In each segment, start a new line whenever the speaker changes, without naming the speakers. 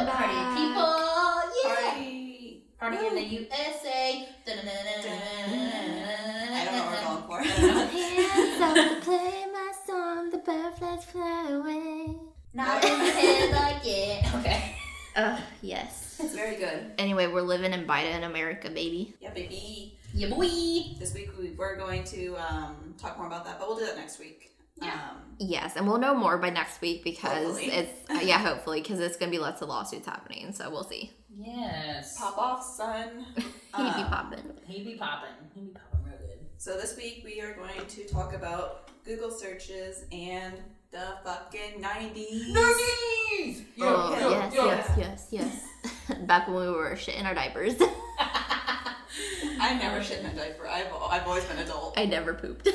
Welcome
party people. Yeah.
Party.
Party in the USA.
I don't know what we're going for.
Hands up to play my song, the butterflies fly away.
Not in the head like it. Okay.
Uh, yes.
It's very good.
Anyway, we're living in Bida in America, baby.
Yeah, baby.
Yeah, boy.
This week we, we're going to um, talk more about that, but we'll do that next week.
Yeah.
Um,
Yes, and we'll know more by next week because
Hopefully.
it's uh, yeah, hopefully because it's gonna be lots of lawsuits happening. So we'll see.
Yes.
pop off, son.
He be
Um,
popping.
He be popping. He be popping real good.
So this week we are going to talk about Google searches and the fucking 90s.
Nineties.
Oh
yo,
yes,
yo.
yes, yes, yes. Back when we were shitting our diapers,
I never shit in a diaper. I've, I've always been adult.
I never pooped.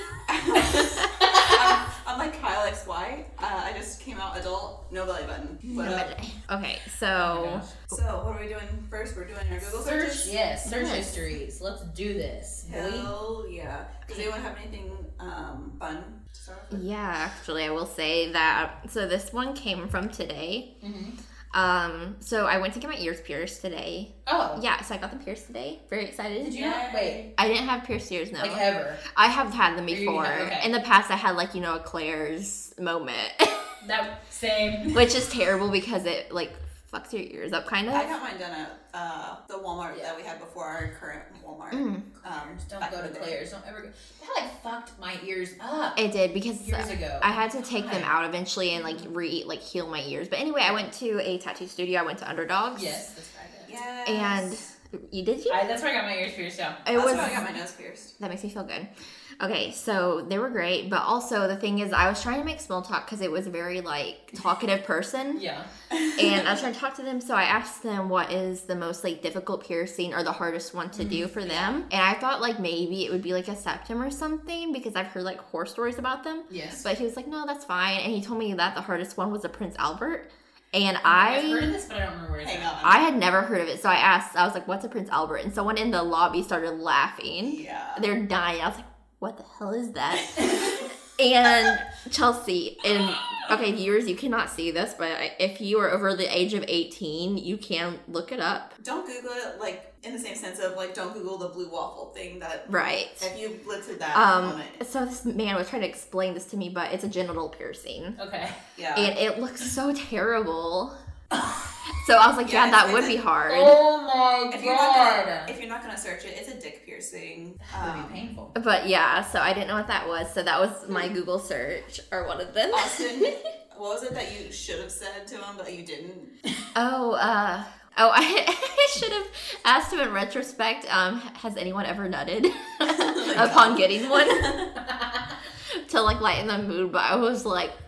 I'm, I'm like Kyle XY. Uh, I just came out adult, no belly button. What up?
Okay,
Oh
so
So what are we doing first? We're doing our Google
Search.
searches.
Yes. Search
Yes.
histories. Let's do this. Boy.
Hell yeah. Does anyone have anything um, fun to start off with?
yeah, actually, I will say that. So this one came from today.
Mhm.
Um, so I went to get my ears pierced today.
Oh.
Yeah, so I got them pierced today. Very excited.
Did you not? Wait.
I didn't have pierced ears, no.
Like ever.
I have had them
you-
before.
okay.
In the past, I had like you know a Claire's moment,
That same.
which is terrible because it like fucks your ears up, kind of.
I
of.
got mine done at uh, the Walmart
Yeah.
that we had before our current Walmart.
Mm.
Um,
Don't go to
the.
Claire's. Don't ever go. That like fucked my ears up
It did because
years ago.
I had to take them out eventually and like re like heal my ears. But anyway, I went to a tattoo studio. I went to Underdogs.
Yes, that's right.
Yes.
And you did you?
I, that's where I got my ears pierced. Yeah.
it
That's
was
how I got my nose pierced.
that makes me feel good. Okay, so they were great, but also the thing is, I was trying to make small talk because it was a very like talkative person.
Yeah.
and I was trying to talk to them, so I asked them what is the most like difficult piercing or the hardest one to do mm-hmm. for them. And I thought like maybe it would be like a septum or something because I've heard like horror stories about them.
Yes.
But he was like, no, that's fine. And he told me that the hardest one was a Prince Albert. And
I've heard of this, but I don't remember where it's
Hang
at.
I had never heard of it. So I asked, I was like, what's a Prince Albert? And someone in the lobby started laughing.
Yeah.
They're dying. I was like, what the hell is that? and Chelsea, and okay, viewers, you cannot see this, but if you are over the age of 18, you can look it up.
Don't Google it like in the same sense of like don't Google the blue waffle thing that
Right.
if you lived through that
Um,
moment.
so this man was trying to explain this to me, but it's a genital piercing.
Okay.
Yeah.
And it looks so terrible. So I was like, yeah,
Yeah,
that would be hard.
Oh my
if you're not
god.
gonna if you're not gonna search it, it's a dick piercing.
that would
Um,
be painful.
But yeah, so I didn't know what that was. So that was my Google search or one of them.
Austin, what was it that you should have said to him but you didn't?
Oh, uh, oh, I, I should have asked him in retrospect. Um, has anyone ever nutted upon getting one to like lighten the mood? But I was like, what?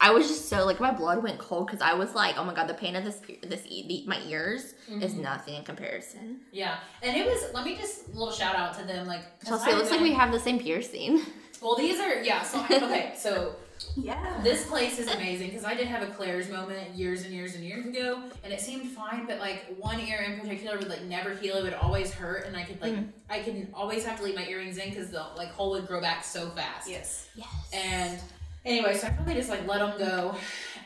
I was just so like my blood went cold because I was like, oh my god, the pain of this this e- the, my ears is mm-hmm. nothing in comparison.
Yeah, and it was. Let me just little shout out to them, Like,
Chelsea, it looks like we have the same piercing.
Well, these are yeah. So okay, so
Yeah.
this place is amazing because I did have a Claire's moment years and years and years ago, and it seemed fine. But like one ear in particular would like never heal; it would always hurt, and I could like mm. I could always have to leave my earrings in because the like hole would grow back so fast.
Yes.
Yes.
And anyway, so I probably just like let them go.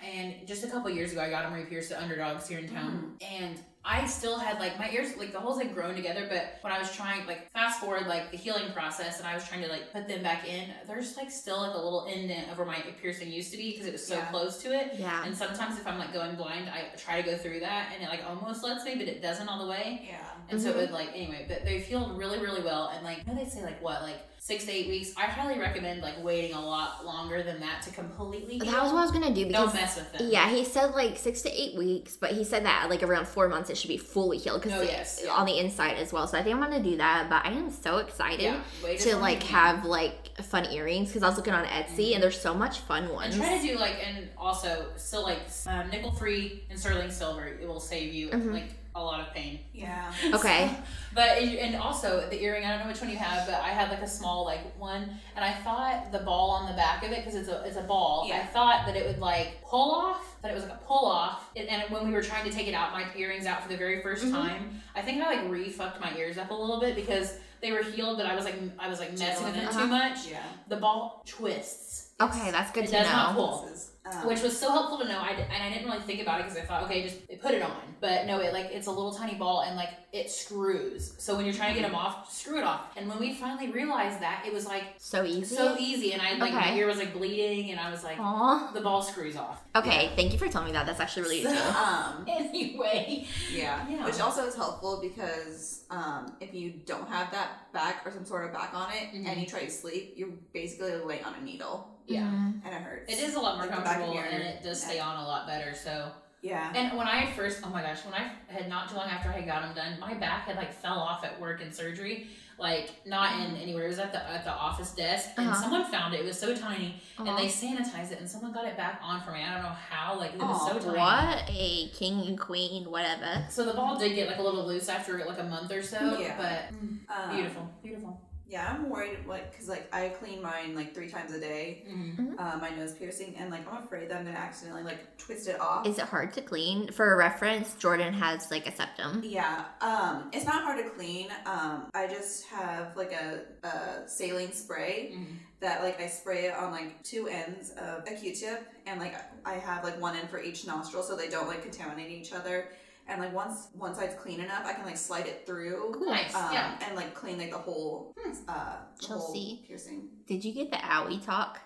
And just a couple years ago, I got them re-pierced at Underdogs here in mm. town, and I still had like my ears, like the holes had grown together. But when I was trying, like fast forward, like the healing process, and I was trying to like put them back in, there's like still like a little indent of where my piercing used to be because it was so
Yeah.
close to it.
Yeah.
And sometimes if I'm like going blind, I try to go through that, and it like almost lets me, but it doesn't all the way.
Yeah.
And so it would like anyway, but they healed really, really well. And like, I know they say like what, like six to eight weeks. I highly recommend like waiting a lot longer than that to completely. Heal.
That was what I was gonna do because
Don't mess with them.
Yeah, he said like six to eight weeks, but he said that like around four months it should be fully healed because
Oh, yes, yeah.
on the inside as well. So I think I'm gonna do that. But I am so excited
Yeah,
to like have like fun earrings because I was looking on Etsy and there's so much fun ones.
And try to do like, and also still like um, nickel free and sterling silver. It will save you
Mhm.
like a lot of pain.
Yeah.
Okay.
But and also the earring. I don't know which one you have, but I had like a small like one, and I thought the ball on the back of it because it's a it's a ball.
Yeah.
I thought that it would like pull off, that it was like a pull off. And, and when we were trying to take it out, my earrings out for the very 1st
Mhm.
time, I think I like re-fucked my ears up a little bit because they were healed, but I was like I was like messing with
Jiggling
it
it.
too
Uh-huh.
much.
Yeah.
The ball twists.
Okay, that's good
It
to
does
know.
not pull.
Um,
which was so helpful to know. I, and I didn't really think about it because I thought, okay, just put it on. But no, it like it's a little tiny ball and like it screws. So when you're trying to get them off, screw it off. And when we finally realized that, it was like
So easy.
so easy. And I like my
Okay.
ear was like bleeding, and I was like,
Aw.
the ball screws off.
Okay, thank you for telling me that. That's actually really useful.
um,
Anyway,
Yeah.
Yeah.
Which also is helpful because um, if you don't have that back or some sort of back on it
Mhm.
and you try to sleep, you're basically laying on a needle
yeah.
Mhm.
and it hurts.
It is a lot more
Like the back of
comfortable and it does
neck.
stay on a lot better. So,
Yeah.
and when I first, oh my gosh, when I had not too long after I got them done, my back had like fell off at work in surgery, like not in anywhere. It was at the at the office desk, and
Uh-huh.
someone found it. It was so tiny,
Aw.
and they sanitized it, and someone got it back on for me. I don't know how, like it was so tiny.
What a king and queen, whatever.
So the ball did get like a little loose after like a month or so,
Yeah.
but
Um,
beautiful, beautiful.
Yeah, I'm worried, like, because, like, I clean mine, like, three times a day,
Mm-hmm.
uh, my nose piercing, and, like, I'm afraid that I'm going to accidentally, like, twist it off.
Is it hard to clean? For a reference, Jordan has like a septum.
Yeah, um, it's not hard to clean. Um, I just have like a, a saline spray
Mm-hmm.
that like I spray it on like two ends of a Q-tip, and like I have like one end for each nostril so they don't like contaminate each other. And like once one side's clean enough, I can like slide it through.
Nice,
Um,
yeah.
and like clean like the whole, uh, the whole
Chelsea.
piercing.
Did you get the owie talk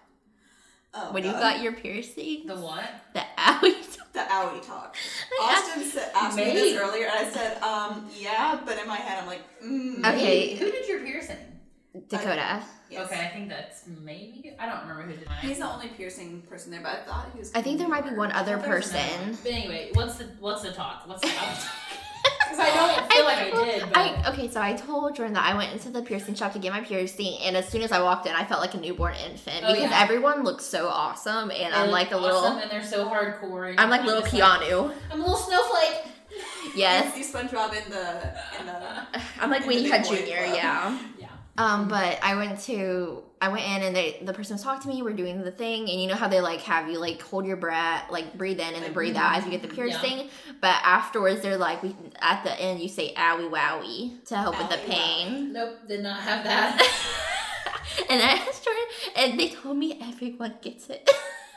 Oh,
when you got your piercing?
The what?
The owie talk.
the owie talk. Austin said, asked me this earlier, and I said, um, yeah, but in my head, I'm like, mm,
Okay.
Who did your piercing?
Dakota.
Yes.
Okay, I think that's maybe. I don't remember who did mine.
He's the only piercing person there, but I thought he was.
I think there might be one other
I there another
person.
one. But anyway, what's the what's the talk? What's the talk? Because I don't feel like I did, but
I okay, so I told Jordan that I went into the piercing shop to get my piercing, and as soon as I walked in, I felt like a newborn infant
Oh,
because
yeah.
everyone looks so awesome, and
they
I'm
look
like a
awesome
little,
and they're so hardcore. and
I'm like little
just
Keanu.
I'm a little snowflake.
Yes,
You SpongeBob in the in the.
I'm like
Winnie
when
the
you had
big boy
Junior,
club.
yeah.
Yeah.
Um, but I went to I went in and they the person was talking to me. We're doing the thing, and you know how they like have you like hold your breath, like breathe in and then breathe out as you get the
yeah.
piercing. But afterwards, they're like, we at the end you say "owie wowie" to help with the
Owie
pain.
Nope, did not have that.
and I asked Jordan, and they told me everyone gets it.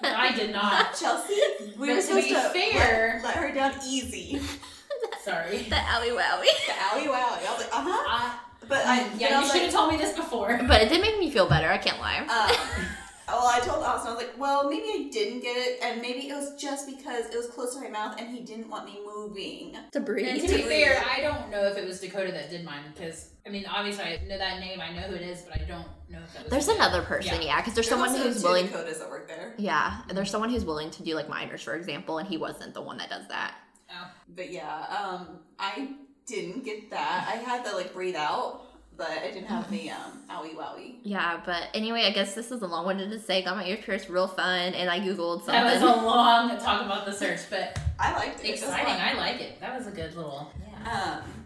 I did not.
Chelsea, we
But
were
to
supposed
be
to
fair-
let, let her down easy.
Sorry.
the owie wowie.
The owie wowie. I was like, uh huh.
Uh,
But I,
yeah,
but I
you
was
should have
like,
told me this before.
But it did make me feel better. I can't lie.
um, well, I told Austin, I was like, well, maybe I didn't get it, and maybe it was just because it was close to my mouth and he didn't want me moving.
to
And
breathe.
to be fair, I don't know if it was Dakota that did mine because I mean, obviously I know that name, I know who it is, but I don't know if that was.
There's
him.
another person,
Yeah.
yeah, because there's, someone who's willing.
Dakotas that work there.
Yeah, And there's someone who's willing to do like minors, for example, and he wasn't the one that does that.
Oh.
But yeah, um, I didn't get that. I had the like breathe out, but I didn't have the um owie wowie.
Yeah, but anyway, I guess this is a long one to say. Got my ears pierced, real fun, and I googled something.
That was a long talk about the search, but
I liked it. It
exciting.
fun.
I like it. That was a good little. Yeah.
Um,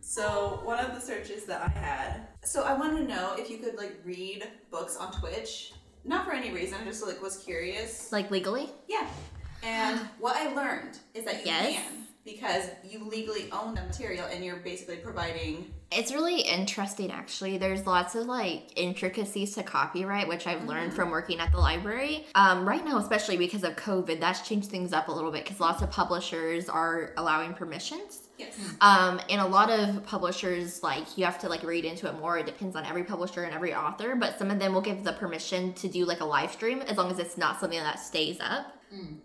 so one of the searches that I had. So I wanted to know if you could like read books on Twitch. Not for any reason. I just like was curious.
like legally.
Yeah. And what I learned is that you
Yes.
can because you legally own the material and you're basically providing.
It's really interesting, actually. There's lots of like intricacies to copyright, which I've learned from working at the library. Um, right now, especially because of COVID, that's changed things up a little bit because lots of publishers are allowing permissions.
Yes.
Um, and a lot of publishers, like, you have to like read into it more. It depends on every publisher and every author, but some of them will give the permission to do like a live stream as long as it's not something that stays up.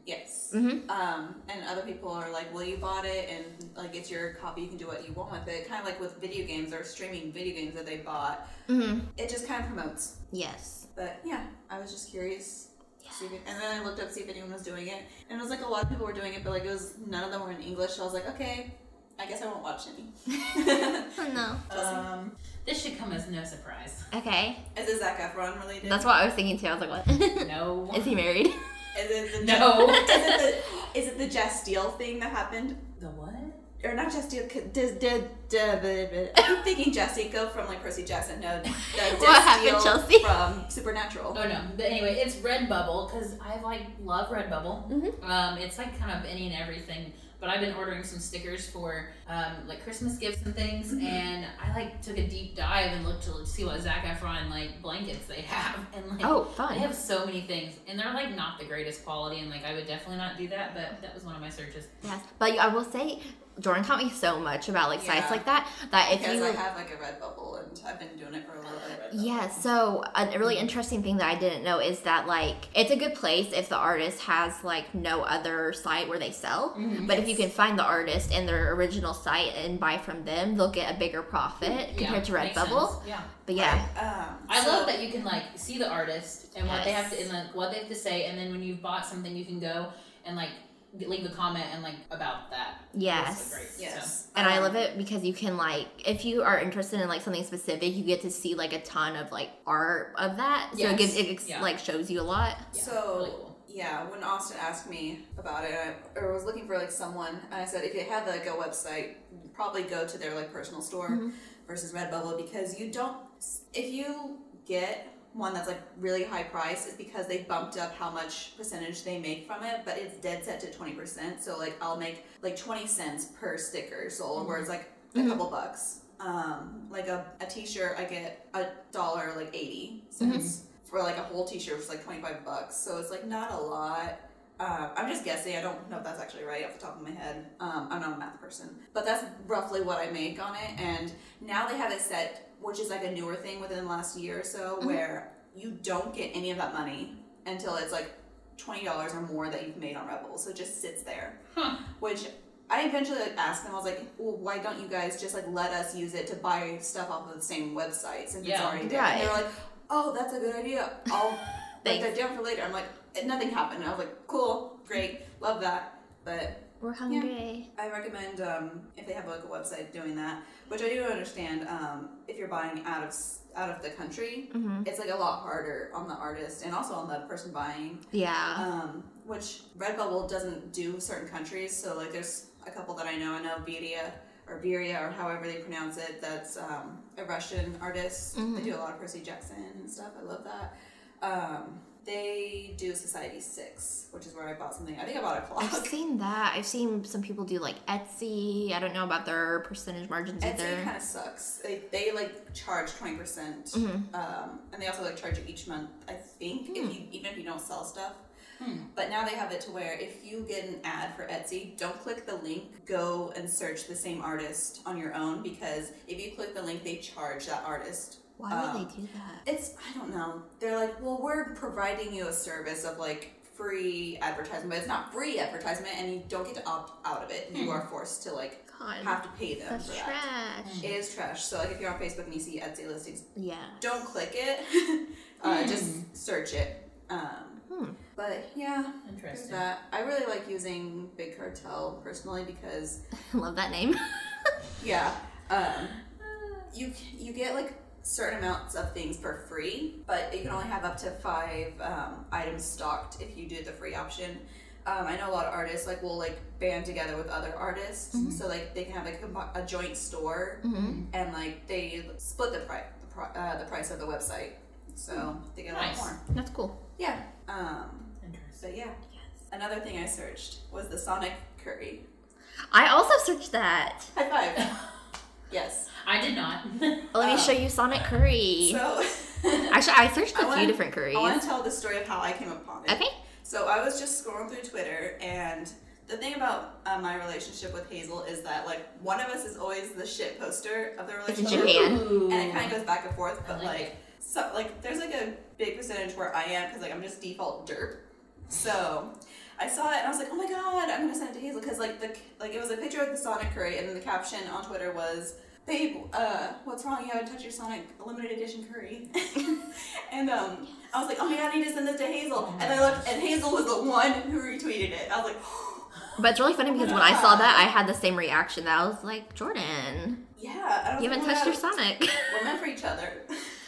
Yes.
Mhm.
Um, and other people are like, well, you bought it and like it's your copy, you can do what you want with it. Kind of like with video games or streaming video games that they bought.
Mm-hmm.
It just kind of promotes.
Yes.
But yeah, I was just curious. See if and then I looked up to see if anyone was doing it, and it was like a lot of people were doing it, but like it was none of them were in English. So I was like, okay, I guess I won't watch any.
Oh, no.
Um, this should come as no surprise.
Okay.
Is it Zac Efron related?
That's what I was thinking too. I was like, what?
No.
Is he married?
Is it the
No.
is it the is it the Jess Steele thing that happened?
The what?
Or not Jess Steele? c- Did did did I keep thinking Jessica from like Percy Jackson. No, the
What happened, Chelsea?
from Supernatural.
Oh no. But anyway, it's Redbubble because I like love Redbubble.
Mhm.
Um, it's like kind of any and everything but I've been ordering some stickers for um, like Christmas gifts and things, and I like took a deep dive and looked to see what Zac Efron like blankets they have, and like
Oh, fun, they
have so many things, and they're like not the greatest quality, and like I would definitely not do that, but that was one of my searches.
Yes, but I will say, Jordan taught me so much about like sites like that. That if
because
you
I have like a Redbubble and I've been doing it for a little bit.
Yeah, so a really interesting thing that I didn't know is that like it's a good place if the artist has like no other site where they sell.
Mm-hmm.
But if you can find the artist in their original site and buy from them, they'll get a bigger profit compared to
makes
Redbubble.
Yeah.
But yeah,
Um,
I
so-
love that you can like see the artist and what they have to
Yes.
and like what they have to say, and then when you've bought something, you can go and like leave a comment and like about that.
Yes.
Great.
Yes.
and I
Um,
love it because you can like if you are interested in like something specific, you get to see like a ton of like art of that. So it gives it ex-
Yeah.
like shows you a lot.
Yeah,
So
really cool.
yeah, when Austin asked me about it, I, or was looking for like someone, and I said if you had like a website, probably go to their like personal store
Mm-hmm.
versus Redbubble because you don't. If you get one that's like really high price, is because they bumped up how much percentage they make from it, but it's dead set to twenty percent. So like I'll make like twenty cents per sticker sold, where it's like a
Mhm.
couple bucks. Um, like a, a t-shirt, I get a dollar like eighty cents for like a whole t-shirt, was like twenty five bucks. So it's like not a lot. Um, I'm just guessing. I don't know if that's actually right off the top of my head. Um, I'm not a math person, but that's roughly what I make on it. And now they have it set, which is like a newer thing within the last year or so, mm-hmm. where you don't get any of that money until it's like twenty dollars or more that you've made on Rebel. So it just sits there,
Huh.
which. I eventually like, asked them. I was like, "Well, why don't you guys just like let us use it to buy stuff off of the same website since it's
Yeah.
already there?" And they were
Right.
like, "Oh, that's a good idea. I'll write that down for later." I'm like, nothing happened. I was like, "Cool, great, love that." But
We're hungry.
I recommend um, if they have like a website doing that, which I do understand. Um, if you're buying out of out of the country,
hmm
it's like a lot harder on the artist and also on the person buying.
Yeah.
Um, which Redbubble doesn't do certain countries. So like, there's a couple that I know. I know Viria or Viria or however they pronounce it. That's um, a Russian artist.
Mhm.
They do a lot of Percy Jackson and stuff. I love that. Um, they do Society6, which is where I bought something. I think I bought a clock.
I've seen that. I've seen some people do like Etsy. I don't know about their percentage margins
Etsy
either.
kind of sucks. They, they like charge twenty percent,
Mhm.
um, and they also like charge you each month. I think
Hmm.
if you even if you don't sell stuff.
Hmm.
But now they have it to where if you get an ad for Etsy, don't click the link. Go and search the same artist on your own because if you click the link, they charge that artist.
Why would
Um,
they do that?
It's I don't know. They're like, well, we're providing you a service of like free advertisement, but it's not free advertisement, and you don't get to opt out of it. You
Hmm.
are forced to like
God,
have to pay them
that's
for that.
trash.
It is trash. So like if you're on Facebook and you see Etsy listings,
Yeah.
don't click it. uh,
Hmm.
Just search it. Um,
Hmm.
but yeah,
Interesting.
that. I really like using Big Cartel personally because I
Love that name.
yeah, um, you you get like certain amounts of things for free, but you can only have up to five um, items stocked if you do the free option. Um, I know a lot of artists like will like band together with other artists,
Mhm.
so like they can have like a, a joint store
hmm
and like they split the price the, pri- uh, the price of the website, so they get a
Nice.
lot more.
That's cool.
Yeah. Um,
Interesting.
but yeah, Yes. another thing I searched was the Sonic curry.
I also searched that.
High five. yes.
I did not.
Let me show you Sonic Curry.
So
Actually, I searched a
I
few
wanna-
different curries.
I want to tell the story of how I came upon it.
Okay.
So I was just scrolling through Twitter, and the thing about uh, my relationship with Hazel is that like one of us is always the shit poster of the
It's in
relationship,
Japan.
And it kind of goes back and forth.
I
But
like
like, so like there's like a big percentage where I am because like I'm just default derp. So I saw it and I was like, oh my god, I'm gonna send it to Hazel because like the like it was a picture of the Sonic curry, and then the caption on Twitter was. Babe, uh, what's wrong? You haven't touched your Sonic limited edition curry. and um, I was like, oh my god, I need to send this to Hazel.
Oh
and I looked, and Hazel was the one who retweeted it. I was like,
But it's really funny because when I saw that, I had the same reaction. That I was like, Jordan,
yeah. I was
you haven't
oh
touched your Sonic.
We're meant for each other.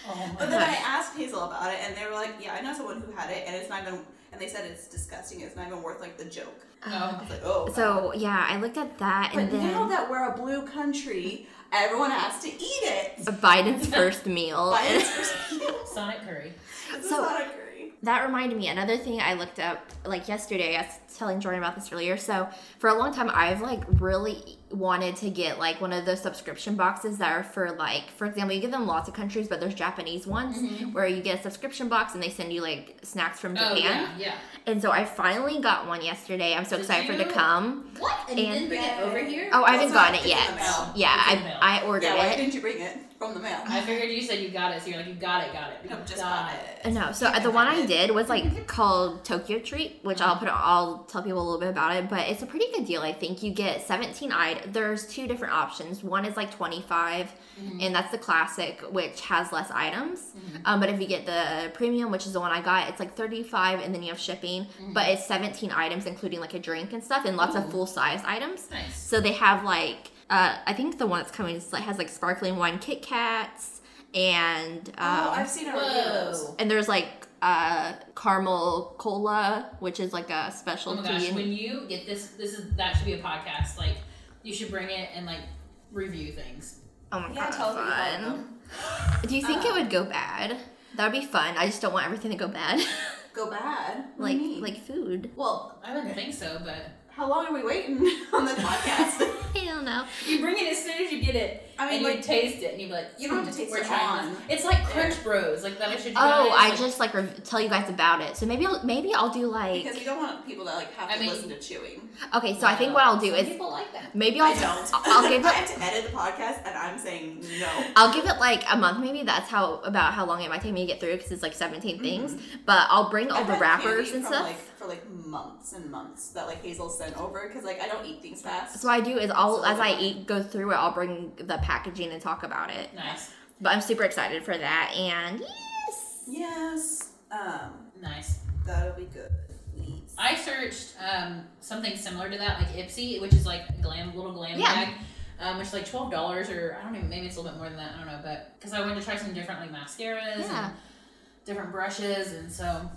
Oh my
But then I asked Hazel about it, and they were like, yeah, I know someone who had it, and it's not even, and they said it's disgusting. It's not even worth like the joke. Uh, I
Oh.
like, oh.
So yeah, I looked at that
but
and then
now that we're a blue country, everyone has to eat it.
Biden's first meal.
Biden's first meal.
Sonic curry.
It's
So-
Sonic curry.
That reminded me another thing I looked up like yesterday. I was telling Jordan about this earlier. So for a long time, I've like really wanted to get like one of those subscription boxes that are for like, for example, you get them lots of countries, but there's Japanese ones mm-hmm. where you get a subscription box and they send you like snacks from japan
Oh
Japan.
yeah, yeah.
And so I finally got one yesterday. I'm so
Did
excited for it to come.
What? And, you
And-
didn't bring it over here?
Oh, I haven't gotten it yet. Yeah,
It's in the mail.
I, I ordered
Yeah, why
it.
didn't you bring it from the mail?
I figured you said you got it, so you're like, you got it, got it. You
No, just
got
got
it.
it.
No, so
You
the one I did was like mm-hmm. called Tokyo Treat, which I'll uh-huh. put. I'll tell people a little bit about it, but it's a pretty good deal. I think you get 17 items. There's two different options. One is like 25, and that's the classic, which has less items. Um, but if you get the premium, which is the one I got, it's like 35, and then you have shipping. But it's 17 items, including like a drink and stuff, and lots of full size items.
Nice.
So they have like, uh, I think the one that's coming is like has like sparkling wine Kit Kats, and
Oh,
um,
I've seen a review of those.
And there's like uh caramel cola, which is like a specialty.
Oh my gosh,
and-
when you get this, this is that should be a podcast. Like, you should bring it and like review things.
oh my
Yeah,
god,
tell
fun!
them.
Do you think it
Uh.
would go bad? That would be fun. I just don't want everything to go bad,
Go bad.
Like
you mean?
like food.
Well,
I wouldn't think so, but
how long are we waiting on the podcast?
I don't know.
you bring it as soon as you get it.
I mean,
and
like,
you taste it, and you'd be like,
You don't have to
"Mm,
taste
we're
it on
this." It's like Crunch Bros, like that I should.
Oh, I just like rev- tell you guys about it. So maybe I'll maybe I'll do like
because you don't want people to like have to
mean-
listen to chewing.
okay. So I think what I'll do
Some
is
people like that.
maybe I'll
I don't.
I'll give
I
it
have to edit the podcast, and I'm saying no.
I'll give it like a month, maybe. That's how about how long it might take me to get through because it's like 17 things. But I'll bring all
I've
the wrappers and stuff.
Like, for like months and months that like Hazel sent over because like I don't eat things fast.
So what I do is I'll
So
as I
fun.
eat go through it, I'll bring the packaging and talk about it.
Nice,
But I'm super excited for that, and yes,
Yes. Um,
nice.
that'll be good. Please.
I searched um, something similar to that, like Ipsy, which is like a glam, little glam
Yeah.
bag, um, which is like twelve dollars, or I don't even, maybe it's a little bit more than that. I don't know, but because I wanted to try some different like mascaras
Yeah.
and different brushes, and so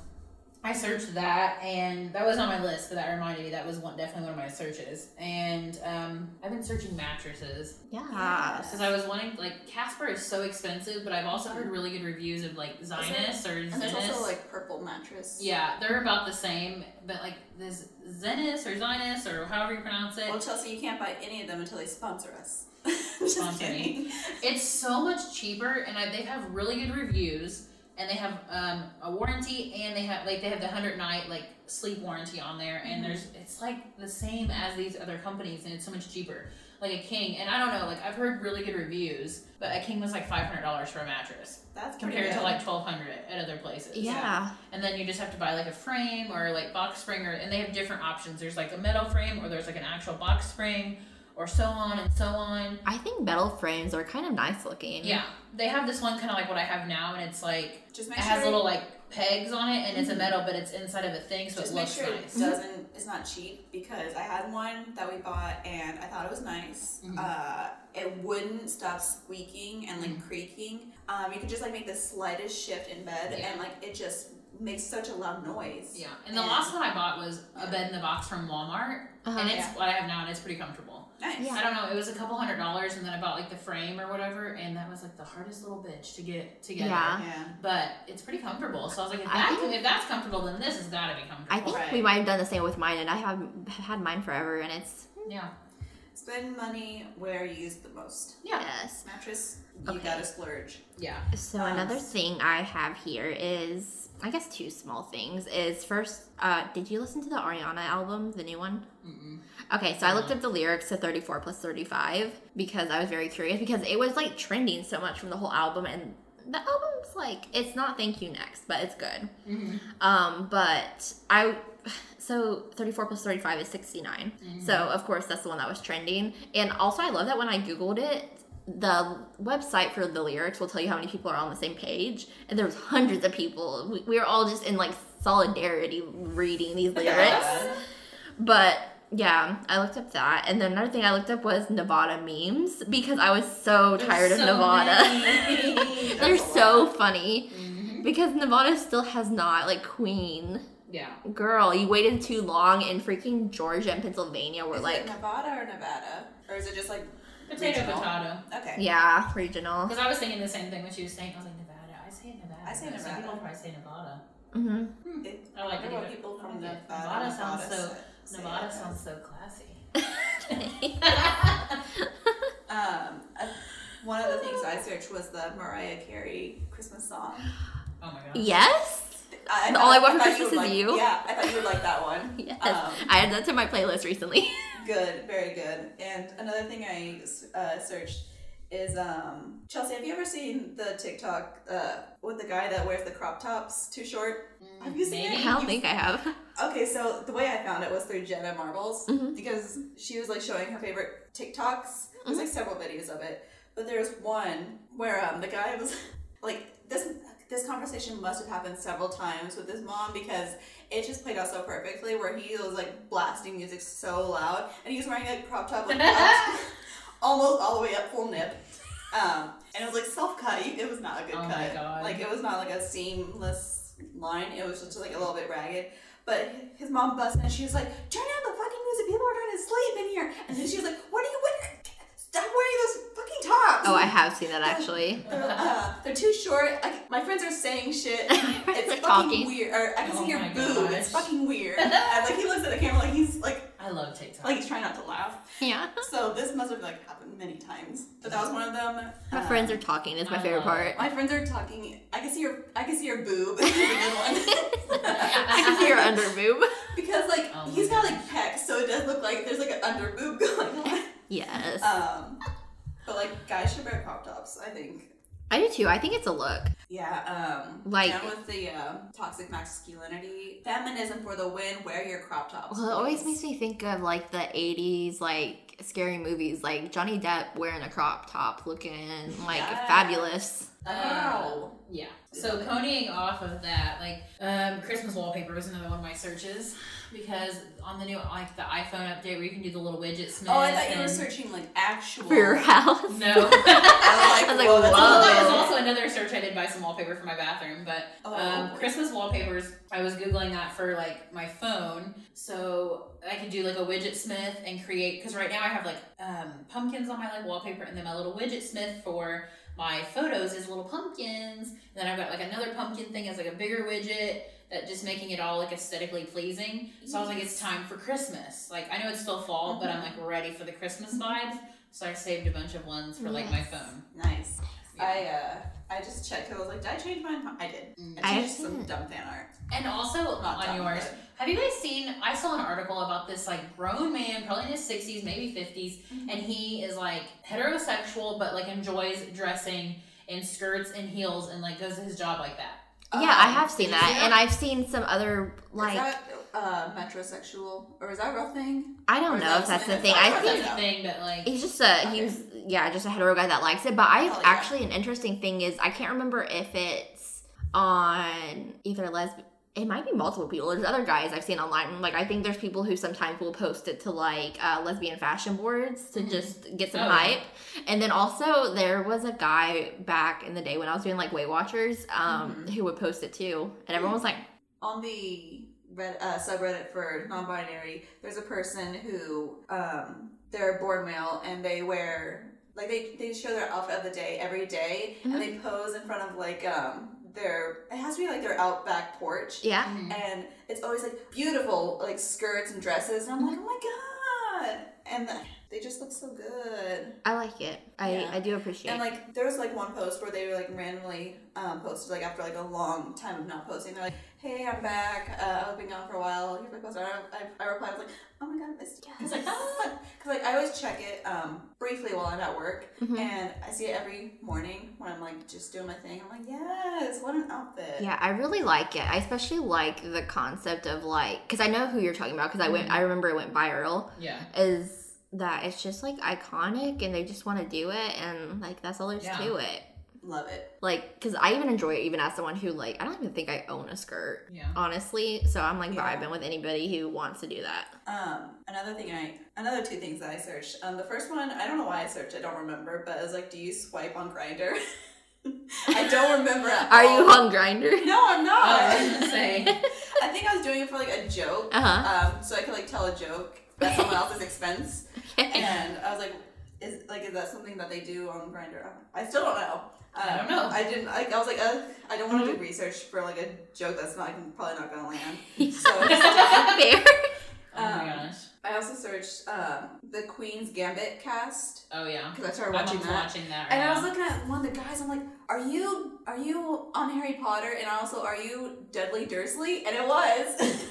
I searched that, and that was on my list. But that reminded me that was one definitely one of my searches, and um, I've been searching mattresses
yeah.
because I was wanting like Casper is so expensive, but I've also heard really good reviews of like Zinus or
And there's also like purple mattress.
Yeah, they're about the same, but like this Zenus or Zinus or however you pronounce it,
Well, Chelsea, you can't buy any of them until they sponsor us. Just
Sponsor me.
kidding.
it's so much cheaper, and I, they have really good reviews, and they have um, a warranty, and they have like they have the hundred night like sleep warranty on there, and there's it's like the same as these other companies, and it's so much cheaper. Like a king, and I don't know, like I've heard really good reviews, but a king was like five hundred dollars for a mattress
That's
compared to like twelve hundred at other places.
Yeah.
and then you just have to buy like a frame or like box spring or and they have different options there's like a metal frame or there's like an actual box spring or so on and so on
I think metal frames are kind of nice looking.
yeah they have this one kind of like what i have now and it's like
Just
it
make
has
sure
little like pegs on it and it's a metal but it's inside of a thing so
Just
it
make
looks
sure
nice
it doesn't. It's not cheap because I had one that we bought and I thought it was nice.
Mhm.
Uh, it wouldn't stop squeaking and like
Mhm.
creaking. Um, you could just like make the slightest shift in bed
Yeah.
and like it just makes such a loud noise.
yeah and the
And-
last one i bought was a bed in the box from walmart
Uh-huh.
and it's
Yeah.
what i have now and it's pretty comfortable
Nice.
Yeah.
I don't know. It was a couple hundred dollars, and then I bought like the frame or whatever, and that was like the hardest little bitch to get together.
Yeah.
Yeah.
But it's pretty comfortable. So I was like, if, that,
think-
if that's comfortable, then this has got to be comfortable.
I think
Right.
we might have done the same with mine, and I have have had mine forever, and it's
Yeah.
Spend money where you use the most.
Yeah.
yes.
Mattress, you
Okay.
gotta splurge.
Yeah.
So
Um,
another thing I have here is, I guess, two small things. Is first, uh, did you listen to the Ariana album, the new one?
Mm-mm.
Okay, so I looked up the lyrics to 34 plus 35 because I was very curious because it was like trending so much from the whole album and the album's like it's not thank you next, but it's good.
Mm-hmm.
Um, but I so 34 plus 35 is 69. So of course that's the one that was trending. And also I love that when I googled it, the website for the lyrics will tell you how many people are on the same page, and there was hundreds of people. We, we were all just in like solidarity reading these lyrics. But yeah, I looked up that, and then another thing I looked up was Nevada memes because I was so tired of Nevada. They're so
lot.
funny
Mhm.
because Nevada still has not like Queen.
Yeah.
Girl, you waited too long in freaking Georgia and Pennsylvania. We're
is
like,
it Nevada or Nevada? Or is it just like
Potato,
Regional.
potato.
okay?
yeah, regional.
Because I was thinking the same thing when she was saying, I was like, Nevada. I say Nevada.
I say
but Some
Nevada.
people probably say Nevada.
hmm
It-
I like
wonder
it.
what people from
Ne-
Nevada,
Nevada sounds so-
say- say
Nevada
about
sounds so classy.
Um, uh, one of the things I searched was the Mariah Carey Christmas song.
Oh my gosh.
yes.
I,
The All I Want for Christmas
would
is
like-
You?
Yeah, I thought you would like that one.
Yes.
Um,
I added that to my playlist recently.
Good, very good. And another thing I uh, searched is um, Chelsea. Have you ever seen the TikTok uh, with the guy that wears the crop tops too short? Have you seen
Maybe.
it?
I don't think I have.
Okay, so the way I found it was through Jenna Marbles
Mhm.
because she was like showing her favorite TikToks. There's like several videos of it, but there's one where um the guy was like this. This conversation must have happened several times with his mom because it just played out so perfectly. Where he was like blasting music so loud, and he was wearing a crop top like almost all the way up, full nip. Um, and it was like self cut. It was not a good
Oh my
cut.
God.
Like it was not like a seamless line. It was just like a little bit ragged. But his mom busted and she was like, "Turn down the fucking music. People are trying to sleep in here." And then she was like, "What are you wearing? Stop wearing those fucking tops."
Oh, I have seen that actually.
They're, uh, they're too short. Like, my friends are saying shit. It's
They're
fucking
talking.
weird. Or I can
Oh
see your
my
boob. It's fucking weird. and like he looks at the camera like he's like
I love TikTok.
like he's trying not to laugh.
Yeah.
So this must have like happened many times. But that was one of them.
My
Uh,
friends are talking is my
I
favorite
love
part.
My friends are talking. I can see your. I can see your boob. This good one.
I can see your under boob.
because like
Oh
he's got like pecs, so it does look like there's like an under boob going on.
Yes.
Um, but like guys should wear crop tops. I think.
I do too. I think it's a look.
Yeah. Um,
Like-
down with the um, toxic masculinity, feminism for the win. Wear your crop tops.
Well, it always makes me think of like the 80s, like scary movies, like Johnny Depp wearing a crop top looking like
Yes.
fabulous.
Wow.
Yeah. So ponying off of that, like um, Christmas wallpaper was another one of my searches because on the new like the iPhone update where you can do the little Widgetsmith.
Oh, I thought you were searching like actual.
For your house.
No.
I
I was like,
whoa, that's a
whoa.
that was also another search I did buy some wallpaper for my bathroom, but
Oh.
um, Christmas wallpapers. I was googling that for like my phone, so I could do like a Widgetsmith and create. Because right now I have like um, pumpkins on my like wallpaper, and then my little widget smith for my photos is little pumpkins. And then I've got like another pumpkin thing as like a bigger widget that just making it all like aesthetically pleasing. So I was like, it's time for Christmas. Like I know it's still fall, but I'm mm-hmm. like ready for the Christmas vibes. So I saved a bunch of ones for like my phone.
Nice.
Yeah.
I uh, I just checked. I was like, did I change mine? I did.
Mm.
I
I
changed
have
some
seen-
dumb fan art.
And also
Not
on
dumb,
yours,
but-
have you guys seen? I saw an article about this like grown man, probably in his sixties, maybe 50s and he is like heterosexual, but like enjoys dressing in skirts and heels and like goes to his job like that.
Yeah, I
Um,
have seen
did
that, and I've seen some other like
is that uh, metrosexual or is that a real thing?
I don't
is
know
that
if that's the thing. I
not
That's
think
the thing, but like
he's just a he's yeah just a hetero guy that likes it. But I
Hell yeah.
actually an interesting thing is I can't remember if it's on either lesbian. It might be multiple people. There's other guys I've seen online. Like I think there's people who sometimes will post it to like uh, lesbian fashion boards to just get some
Oh, yeah.
hype. And then also there was a guy back in the day when I was doing like Weight Watchers um,
Mhm.
who would post it too, and everyone was like,
On the red, uh, subreddit for non-binary, there's a person who um, they're born male and they wear like they, they show their outfit of the day every day,
Mhm.
and they pose in front of like um their it has to be like their outback porch.
"Yeah,
Mhm.
and it's always like beautiful like skirts and dresses and i'm like oh my god and the, they just look so good
I like it. I
Yeah.
I do appreciate." It.
And like there was like one post where they were like randomly um, posted like after like a long time of not posting they're like hey i'm back uh, i've been gone for a while here's my post I, I, I replied I was like oh my god i missed you because like, cause, like i always check it um, briefly while i'm at work
Mhm.
and i see it every morning when i'm like just doing my thing i'm like yes what an outfit
Yeah, I really like it. I especially like the concept of like, because I know who you're talking about. Because I went, I remember it went viral.
yeah.
Is that it's just like iconic, and they just want to do it, and like that's all there's
Yeah.
to it.
love it
Like, because I even enjoy it, even as someone who like, I don't even think I own a skirt,
Yeah.
honestly. So I'm like
Yeah.
vibing with anybody who wants to do that.
Um, another thing I, another two things that I searched. Um, the first one, I don't know why I searched. I don't remember, but it was like, do you swipe on Grindr? I don't remember. At
Are
all.
you on Grindr?
No, I'm
Oh,
not.
I was gonna.
I think I was doing it for like a joke,
Uh huh.
um, so I could like tell a joke at someone else's expense. And I was like, is like is that something that they do on Grindr? I still don't know.
I don't know.
I didn't. Like, I was like, uh, I don't want to
Mm-hmm.
do research for like a joke that's not probably not gonna land.
Yeah.
So
Fair.
Oh my
Um,
gosh.
I also searched um, the Queen's Gambit cast
Oh yeah.
because I started watching that.
watching that right
And I was looking at one of the guys. I'm like, "Are you are you on Harry Potter?" And also, "Are you Dudley Dursley?" And it was,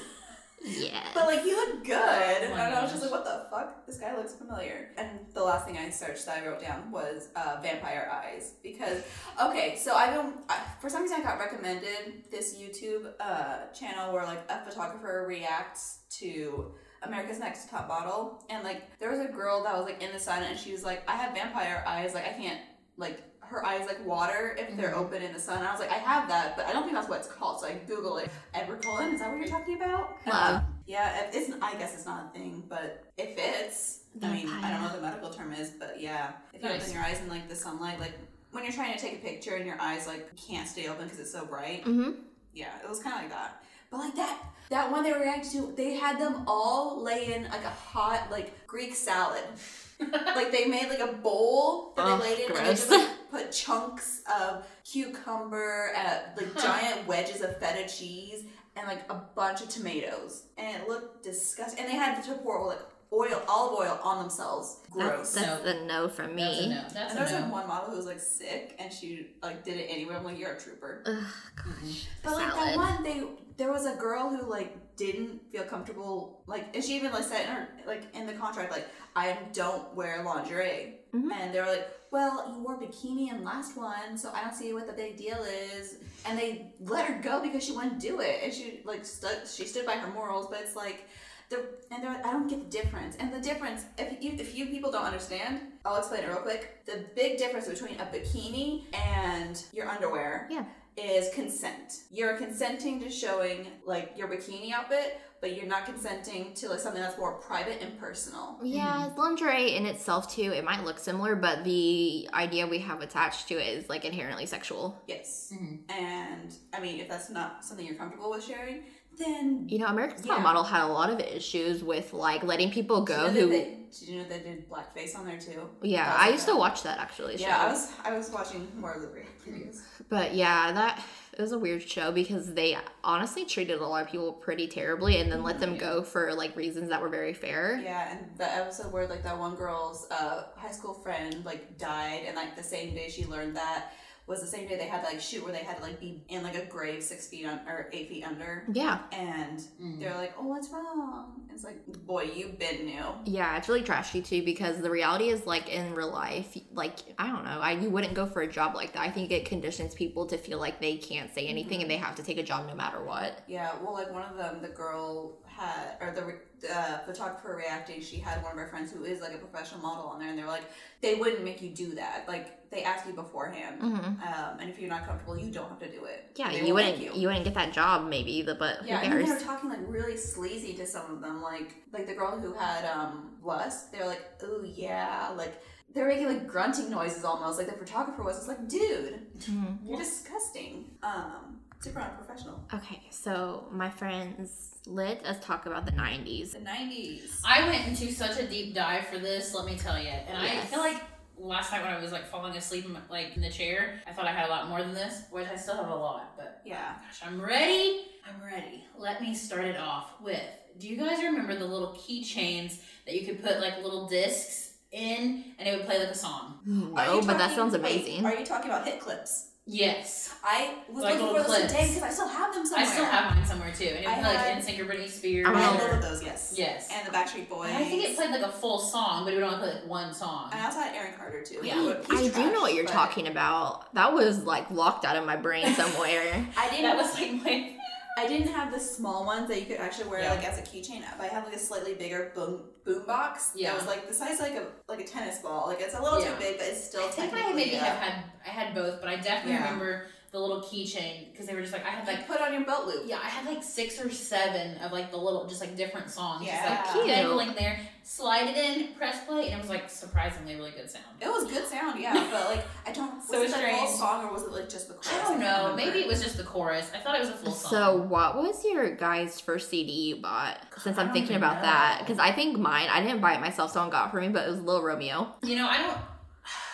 Yeah.
but like he looked good.
Oh
and I was just like, "What the fuck? This guy looks familiar." And the last thing I searched that I wrote down was uh, vampire eyes because okay, so I've been I, for some reason I got recommended this YouTube uh, channel where like a photographer reacts to America's Next Top Model, and like there was a girl that was like in the sun, and she was like, "I have vampire eyes. Like I can't like." Her eyes like water if they're
Mhm.
open in the sun. I was like, I have that, but I don't think that's what it's called. So I Google it. Edward Cullen, is that what you're talking about?
Love.
Um, yeah, it- it's. I guess it's not a thing, but it fits. I mean, I don't know what the medical term is, but yeah, if you
Nice.
open your eyes in like the sunlight, like when you're trying to take a picture and your eyes like can't stay open because it's so bright.
hmm
Yeah, it was kind of like that. But like that, that one they were reacting to, they had them all lay in like a hot like Greek salad. like they made like a bowl that
Oh,
they laid in, and they just like, put chunks of cucumber, uh, like giant wedges of feta cheese, and like a bunch of tomatoes, and it looked disgusting. And they had to pour like oil, olive oil on themselves. Gross.
That's, that's a no from
That's a
me.
no. That's
and there was
no.
like one model who was like sick, and she like did it anyway. I'm like, you're a trooper.
Ugh, gosh.
But like that one, they there was a girl who like didn't feel comfortable, like, and she even like said in her like in the contract, like, I don't wear lingerie,
Mhm.
and they were like, well, you wore bikini in last one, so I don't see what the big deal is, and they let her go because she wouldn't do it, and she like stood, she stood by her morals, but it's like. The, and they're like, I don't get the difference. And the difference, if you, if you people don't understand, I'll explain it real quick. The big difference between a bikini and your underwear
Yeah.
Is consent. You're consenting to showing like your bikini outfit, but you're not consenting to like something that's more private and personal.
Yeah, lingerie in itself too, it might look similar, but the idea we have attached to it is like inherently sexual.
Yes.
Mhm.
And I mean, if that's not something you're comfortable with sharing, then
You know, America's Top
Yeah.
Model had a lot of issues with like letting people go
Did you know
who.
they, did you know they did blackface on there too?
yeah, I used
a-
to watch that actually.
Yeah, I was I was watching more of the re- previews.
But yeah, that it was a weird show because they honestly treated a lot of people pretty terribly and then let them go for like reasons that were very fair.
Yeah, and the episode where like that one girl's uh, high school friend like died, and like the same day she learned that was the same day they had to like shoot where they had to like be in like a grave six feet on or eight feet under,
Yeah,
and
Mm.
they're like, "Oh, what's wrong?" It's like, "Boy, you've been new."
yeah, it's really trashy too because the reality is like in real life, like I don't know, I you wouldn't go for a job like that. I think it conditions people to feel like they can't say anything and they have to take a job no matter what.
Yeah, well, like one of them, the girl had, or the re- uh, photographer reacting, she had one of her friends who is like a professional model on there, and they were like, they wouldn't make you do that. Like they ask you beforehand,
hmm
um, and if you're not comfortable, you don't have to do it.
Yeah,
They
you wouldn't you. wouldn't get that job maybe, the, but
Yeah, and they were talking like really sleazy to some of them, like like the girl who had um lust. They're like, "Oh yeah," like they're making like grunting noises almost. Like the photographer was just like, "Dude,
Mhm.
you're disgusting." Um, super unprofessional.
Okay, so my friends, let us talk about the mm. '90s.
The '90s.
I went into such a deep dive for this, let me tell you. And I feel like last night when I was like falling asleep in, my- like in the chair, I thought I had a lot more than this, which I still have a lot, but
Yeah.
gosh, I'm ready. I'm ready. Let me start it off with do you guys remember the little keychains that you could put like little discs in and it would play like a song?
Are
No,
you
but that
talking-
sounds
wait,
amazing.
are you talking about hit clips?
Yes.
I was
Like
looking for
little
those
clips.
today because I still have them somewhere.
I still have mine somewhere too. And it would
I
play
had-
like NSYNC or Britney Spears.
I had
or-
both of those, yes.
Yes.
And the Backstreet Boys.
And I think it played like a full song, but it would only play like one song.
And I also had Aaron Carter too.
Yeah.
who- he's
I do know what you're
but
talking about. That was like locked out of my brain somewhere.
I didn't.
That was like my
I didn't have the small ones that you could actually wear
Yeah.
like as a keychain, but I have like a slightly bigger boom boom box.
Yeah.
That was like the size like a like a tennis ball. Like it's a little
Yeah.
too big, but it's still
I think I maybe
uh,
have had I had both, but I definitely
Yeah.
remember the little keychain because they were just like I had
Like
like
put on your belt loop.
yeah I had like six or seven of like the little just like different songs
Yeah.
just like
Cute.
dangling there. Slide it in, press play, and it was like surprisingly really good sound.
It was good sound, yeah, but like I don't. Was
So
it the whole song or was it like just the chorus?
I don't know.
remember.
Maybe it was just the chorus. I thought it was a full song.
So, what was your guys' first CD you bought? Since
I
I'm thinking
even
about that, because I think mine, I didn't buy it myself. Someone got it for me, but it was Lil' Romeo.
you know, I don't.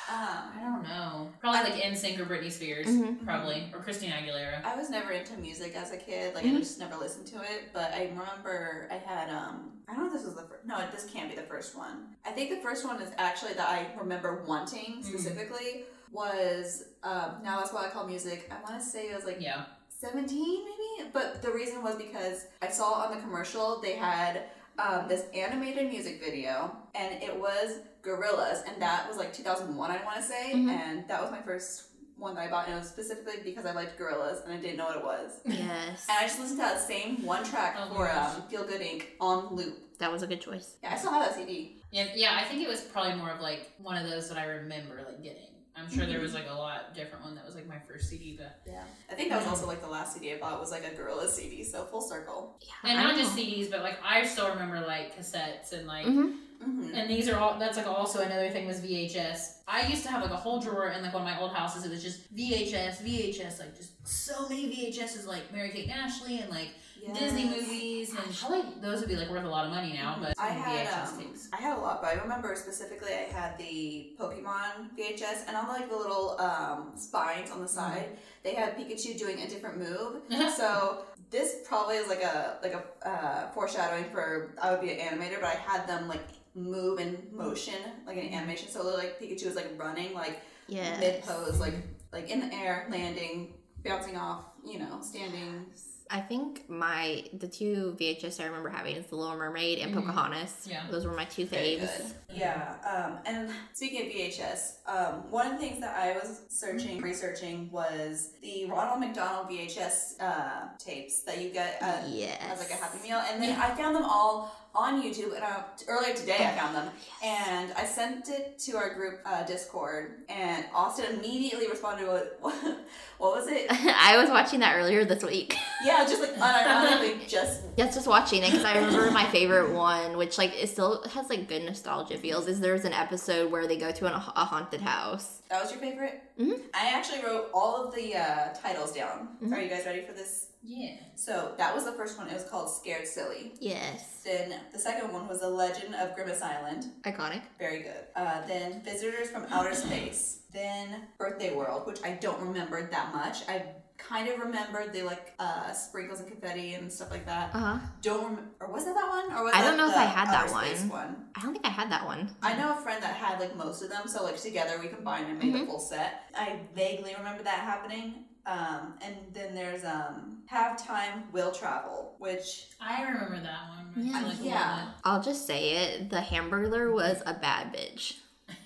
Um,
I don't know. Probably like NSYNC or Britney Spears,
Mhm.
probably, or Christina Aguilera.
I was never into music as a kid. Like
Mhm.
I just never listened to it. But I remember I had um I don't know if this was the first. No, this can't be the first one. I think the first one is actually that I remember wanting specifically was um now that's what I call music. I want to say it was like
Yeah.
17 maybe but the reason was because i saw on the commercial they had um, this animated music video and it was Gorillaz and that was like 2001 i want to say
Mhm.
and that was my first one that i bought and it was specifically because i liked Gorillaz and i didn't know what it was
Yes.
and i just listened to that same one track
Oh,
for um, feel good inc on loop
That was a good choice.
yeah i still have that cd
Yeah, yeah, I think it was probably more of like one of those that I remember like getting. I'm sure there was like a lot different one that was like my first CD, but
yeah i think that was also like the last cd i bought was like a Gorillaz cd so full circle
Yeah.
and
I
not just
know.
CDs, but like I still remember like cassettes and like
Mhm.
mm-hmm.
and these are all that's like also another thing was VHS. I used to have like a whole drawer in like one of my old houses. It was just VHS, VHS, like just so many VHSs like Mary Kate and Ashley and like Disney movies and probably those would be like worth a lot of money now, but
I had
VHS
um,
tapes.
I had a lot, but I remember specifically I had the Pokemon VHS, and on like the little um, spines on the
Mm-hmm.
side, they had Pikachu doing a different move. so this probably is like a like a uh, foreshadowing for I would be an animator, but I had them like move in motion, like
Mm-hmm.
an animation. So like Pikachu was like running, like
Yes.
mid pose, like like in the air, landing, bouncing off, you know, standing.
I think my the two VHS I remember having is The Little Mermaid and
Mhm.
Pocahontas.
Yeah.
Those were my two faves.
Yeah. Um, and speaking of VHS, um, one of the things that I was searching, researching was the Ronald McDonald VHS uh, tapes that you get at,
Yes.
as like a Happy Meal, and then I found them all on YouTube. And I, earlier today, I found them, and I sent it to our group uh, Discord, and Austin immediately responded with, "What, what was it?
I was watching that earlier this week.
Yeah, just like unironically, just
Yes, just watching it because I remember my favorite one, which like it still has like good nostalgia feels. Is there's an episode where they go to an, a haunted house.
that was your favorite.
Mhm.
I actually wrote all of the uh, titles down.
Mhm.
Are you guys ready for this?
Yeah.
So that was the first one. It was called Scared Silly.
Yes,
Then the second one was The Legend of Grimace Island.
iconic.
Very good. Uh, then Visitors from Outer Space. Then Birthday World, which I don't remember that much. I kind of remembered the like uh, sprinkles and confetti and stuff like that.
Uh huh.
Don't or was it that one? Or was
I don't know if I had that one.
one?
I don't think I had that one.
I know a friend that had like most of them, so like together we combined and made the
Mhm.
full set. I vaguely remember that happening. Um, and then there's um, Have Time Will Travel, which
I remember that one. I
Yeah.
feel like a
Yeah.
little
I'll just say it. The Hamburglar was a bad bitch.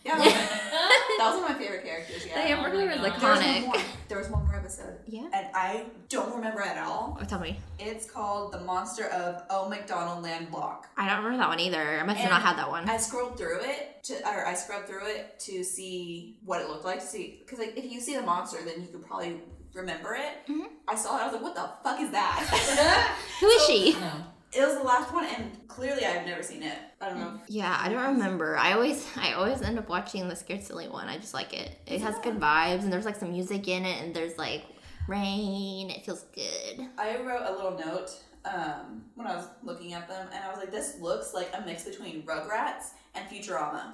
yeah, that was one of my favorite characters.
The
Yeah,
Hamburglar was
God.
there was one
iconic.
more. There was one more episode,
Yeah.
and I don't remember at all.
Oh, tell me.
It's called The Monster of O McDonaldland Loch.
I don't remember that one either. I must have not had that one.
I scrolled through it to, or I scrubbed through it to see what it looked like. To see, because like if you see the monster, then you could probably remember it.
Mhm.
I saw it. I was like, "What the fuck is that?"
Who is
So-
she?
no.
it was the last one, and clearly I've never seen it. I don't know.
Yeah, I don't remember. I always I always end up watching the Scared Silly one. I just like it. It has good vibes and there's like some music in it and there's like rain. It feels good.
I wrote a little note um, when I was looking at them, and I was like, "This looks like a mix between Rugrats and Futurama."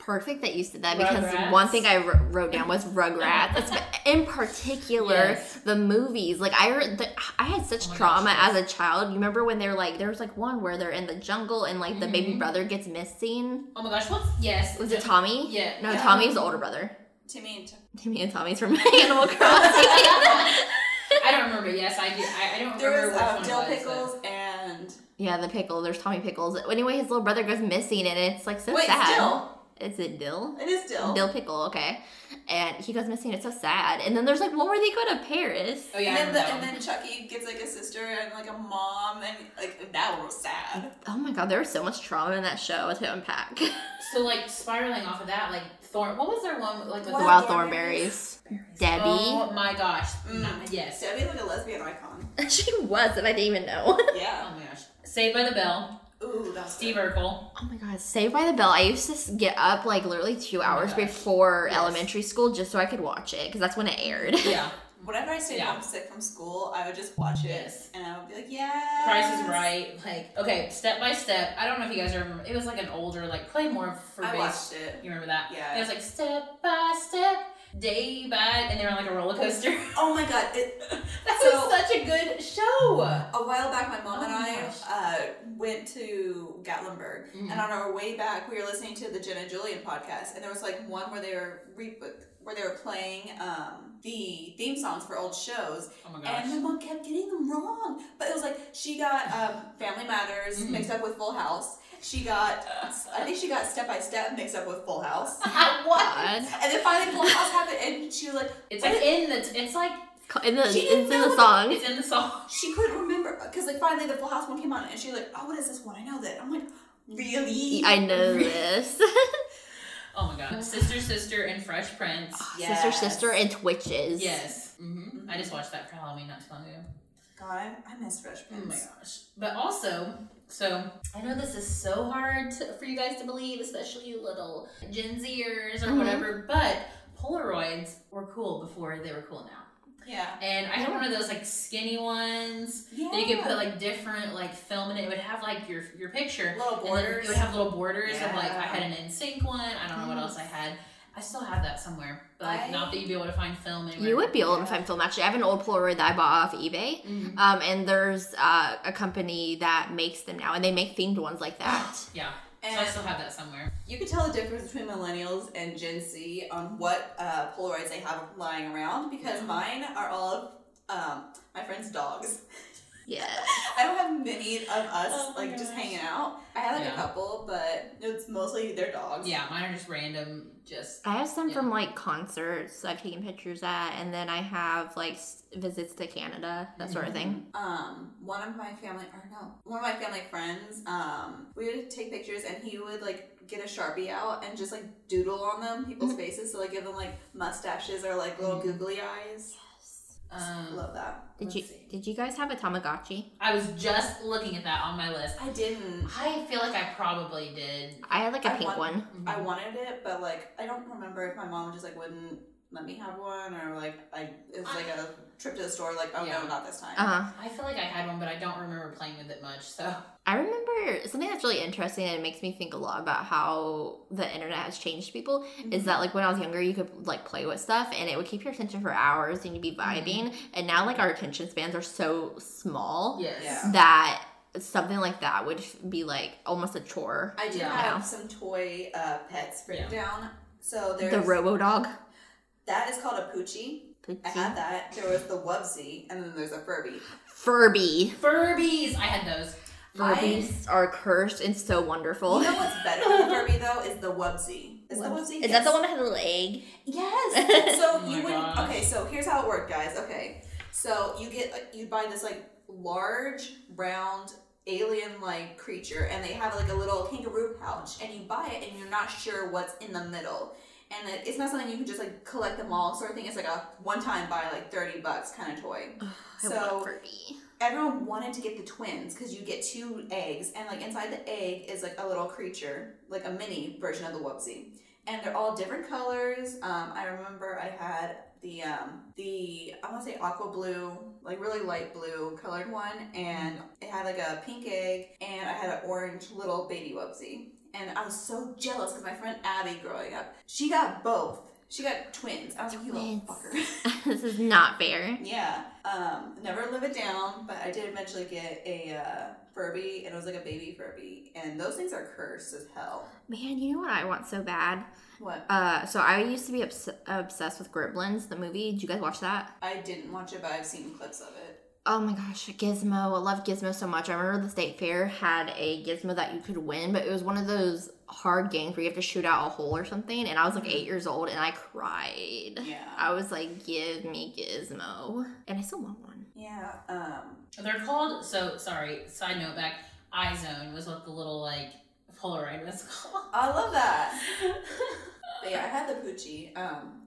Perfect that you said that because
Rugrats.
one thing I wrote down was Rugrats. It's, in particular,
Yes.
the movies. Like I, re- the, I had such
Oh
trauma
gosh,
as a child. You remember when they're like, there was like one where they're in the jungle and like the baby
Mhm.
brother gets missing.
Oh my gosh, what's yes?
Was it Tommy?
Yeah.
No,
Yeah.
Tommy's the older brother.
Timmy and T-
Timmy and Tommy's from Animal Crossing.
I don't remember. Yes, I do. I, I don't
there
remember
was
which
um,
one
Dill
it was,
Pickles and
yeah, the pickle. There's Tommy Pickles. Anyway, his little brother goes missing and it's like so
wait,
sad.
still
Is it Dill?
It is Dill.
Dill pickle, okay. And he goes missing. It's so sad. And then there's like one where they go to Paris.
Oh yeah, I
and, then
remember
the, and then Chucky gets like a sister and like a mom and like that one was sad.
Oh my god, there was so much trauma in that show to unpack. the
So like spiraling off of that, like Thorn. What was their one like with
Wild
the
Wild
Thornberries.
Thornberries. Debbie.
Oh my gosh.
Mm.
Nah, yes.
Debbie's like a lesbian icon.
she was, and I didn't even know.
Yeah.
Oh my gosh. Saved by the Bell.
Ooh, that's
Steve
good.
Urkel.
Oh my god, Saved by the Bell. I used to get up like literally two oh hours
gosh.
before
Yes.
elementary school just so I could watch it because that's when it aired.
Yeah.
Whenever I stayed
Yeah.
home sick from school, I would just watch it
Yes.
and I would be like, yeah.
Price is Right. Like okay, step by step. I don't know if you guys remember. It was like an older like play more for
I
base.
watched it.
You remember that?
Yeah.
It was like step by step, day by, and they were on like a roller coaster.
Oh my god! It,
that
So-
was such a good show.
a while back, my mom
Oh
and I uh, went to Gatlinburg,
Mhm.
and on our way back, we were listening to the Jen and Julian podcast, and there was like one where they were re- where they were playing um, the theme songs for old shows,
Oh my gosh.
and my mom kept getting them wrong. But it was like she got um, Family Matters
Mhm.
mixed up with Full House. She got, I think she got Step by Step mixed up with Full House.
what?
God.
And then finally Full House happened, and she was like,
It's like in the. It's like
In the,
She didn't
in
know
the
what-
song.
it's in the song.
she couldn't remember because like finally the Full House one came on, and she was like, oh, what is this one? I know that. I'm like, really?
I know this.
Oh my god. Sister, sister, and Fresh Prince.
Yes.
Sister, sister, and Twitches.
Yes. hmm. I just watched that for Halloween not too long ago.
God, I, I miss Fresh
Oh my gosh. But also, so I know this is so hard to, for you guys to believe, especially you little Gen Zers or
Mhm.
whatever, but Polaroids were cool before they were cool now.
Yeah.
And I had one of those like skinny ones
Yeah.
that you could put like different like film in it. It would have like your your picture.
little borders.
it would have little borders of like I had an NSYNC one. I don't know what else I had. I still have that somewhere, but like
I-
not that you'd be able to find film anywhere.
You would be able to find film. Actually, I have an old Polaroid that I bought off eBay.
Mhm.
Um, and there's uh, a company that makes them now, and they make themed ones like that.
Yeah, so I still have that somewhere.
you could tell the difference between millennials and Gen Z on what uh, Polaroids they have lying around because
Yeah.
mine are all of um, my friends' dogs.
Yeah.
I don't have many of us
Oh my
like just
gosh.
hanging out. I have like
Yeah.
a couple, but it's mostly their dogs.
Yeah, mine are just random. Just
I have some
Yeah.
from like concerts I've taken pictures at, and then I have like visits to Canada, that sort of thing.
um one of my family or no one of my family friends um we would take pictures and he would like get a sharpie out and just like doodle on them people's
Mm-hmm.
faces so like give them like mustaches or like little
Mhm.
googly eyes
um,
love that
Did
Let's
you
see.
did you guys have a Tamagotchi?
I was just looking at that on my list.
i didn't
I feel like I probably did.
I had like a
I
pink
want-
one.
i wanted it but like i don't remember if my mom just like wouldn't let me have one or like i it was like a trip to the store like oh
Yeah.
no not this time
Uh huh.
I feel like I had one, but I don't remember playing with it much. So
I remember something that's really interesting and it makes me think a lot about how the internet has changed people is that like when I was younger you could like play with stuff and it would keep your attention for hours and you'd be vibing and now like our attention spans are so small
yes,
Yeah.
that something like that would be like almost a chore.
i do
Yeah.
have some toy uh, pets written down so there's
The Robo Dog.
That is called a poochie I had that. There was the Wubsy, and then there's a Furby.
Furby.
Furbies. I had those.
Furbies are cursed and so wonderful.
You know what's better than the Furby though is the Wubsy. Is the
Wubsy?
Wubsy?
Is that the one that had a little egg?
Yes. So
Oh
you would.
gosh.
Okay, so here's how it worked, guys. Okay, so you get you buy this like large round alien-like creature, and they have like a little kangaroo pouch, and you buy it, and you're not sure what's in the middle. And it- it's not something you can just like collect them all sort of thing. It's like a one-time buy, like thirty bucks kind of toy.
I
So- everyone wanted to get the twins because you get two eggs and like inside the egg is like a little creature like a mini version of the whoopsie and they're all different colors um, i remember i had the um, the i want to say aqua blue like really light blue colored one and it had like a pink egg and i had an orange little baby whoopsie and i was so jealous because my friend abby growing up she got both she got twins i was like you little
Twins.
fucker
this is not fair.
Yeah. Um, never live it down, but I did eventually get a uh, Furby, and it was like a baby Furby, and those things are cursed as hell.
Man, you know what I want so bad?
What?
Uh, so I used to be obs- obsessed with Gremlins, the movie. Did you guys watch that?
I didn't watch it, but I've seen clips of it.
Oh my gosh, Gizmo. I love Gizmo so much. I remember the state fair had a Gizmo that you could win, but it was one of those hard games where you have to shoot out a hole or something, and I was like eight years old, and I cried.
Yeah.
I was like, "Give me Gizmo," and I still want one.
Yeah. Um.
They're called. So sorry. Side note back. iZone was what the little like Polaroid was called.
I love that. But yeah, I had the Poochie. Um.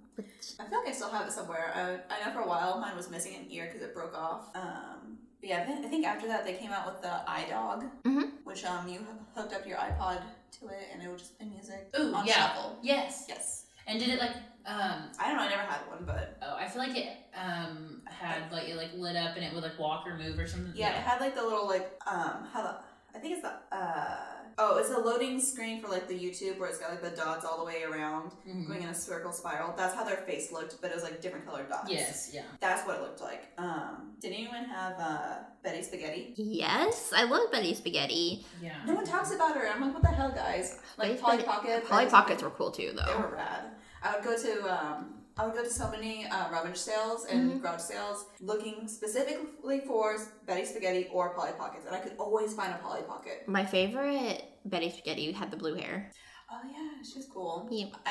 I feel like I still have it somewhere. I, I know for a while mine was missing an ear because it broke off. Um, but yeah, I think, after that they came out with the iDog,
Mhm.
which um you hooked up your iPod to it and it would just play music
Ooh,
on
yeah.
shuffle.
Yes.
Yes.
And did it like um
I don't know. I never had one, but
oh I feel like it um had like it like lit up and it would like walk or move or something.
yeah, it had like the little like um how the I think it's the uh oh it's a loading screen for like the YouTube where it's got like the dots all the way around
Mhm.
going in a circle spiral. That's how their face looked, but it was like different colored dots.
Yes. Yeah.
That's what it looked like. Um, did anyone have uh, Betty Spaghetti?
Yes, I love Betty Spaghetti.
Yeah.
No one talks about her. I'm like, what the hell, guys? Like
Betty
Polly
Spaghetti-
Pocket.
Polly Pockets were cool too,
though. They were rad. I would go to um, I would go to so many uh, rummage sales and garage sales looking specifically for Betty Spaghetti or Polly Pockets, and I could always find a Polly Pocket.
My favorite Betty Spaghetti had the blue hair.
Oh yeah, she's cool.
Yeah.
I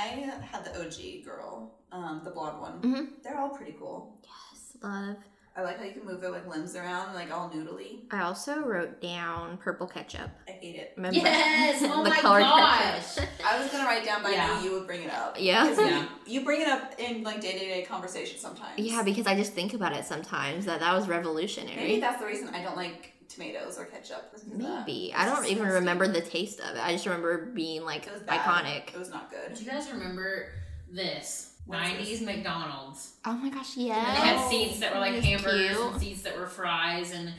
had the OG girl, um, the blonde one.
Mhm.
They're all pretty cool.
Yes, love.
I like how you can move their like limbs around, like all noodly.
I also wrote down purple ketchup.
I hate it.
Remember?
Yes! Oh my
colored
gosh!
ketchup.
I was gonna write down, but I knew you would bring it up.
Yeah.
'Cause
Yeah.
You, you bring it up in like day to day conversation sometimes.
Yeah, because I just think about it sometimes that that was revolutionary.
maybe that's the reason I don't like tomatoes or ketchup. is because of that.
Maybe. I don't even
disgusting.
remember the taste of it. I just remember being like
It
iconic.
It was not good.
Do you guys remember this?
What is
90s? McDonald's.
Oh my gosh,
yeah.
And
they had seats that were like
That's
hamburgers
cute.
and seats that were fries. And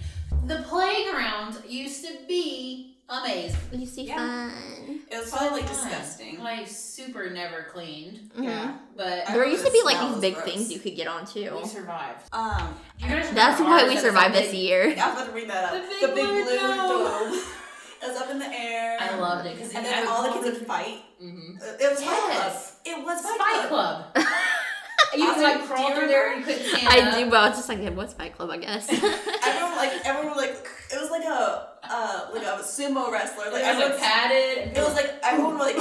the playground used to be amazing.
You see
Yeah.
fun.
It was
So
probably like
fun.
disgusting.
Like super never cleaned.
Mhm.
Yeah.
But
I
There used to be like these big
gross.
things you could get on too.
we survived.
Um,
you guys
That's
remember
why
ours
we
that
survived this
big-
year.
I was about to bring that up.
The big blue dome.
It was up in the air.
I loved it because
And then all the kids would fight.
hmm
It was Fight Club.
Yes.
It was Fight,
Fight
Club.
Club. you could like
like,
crawl
do
through there. You couldn't stand
I
up.
do, but I was just like, yeah, what's Fight Club, I guess.
Everyone like everyone would, like it was like a uh like a sumo wrestler. Like
It was like padded.
It was like everyone was like.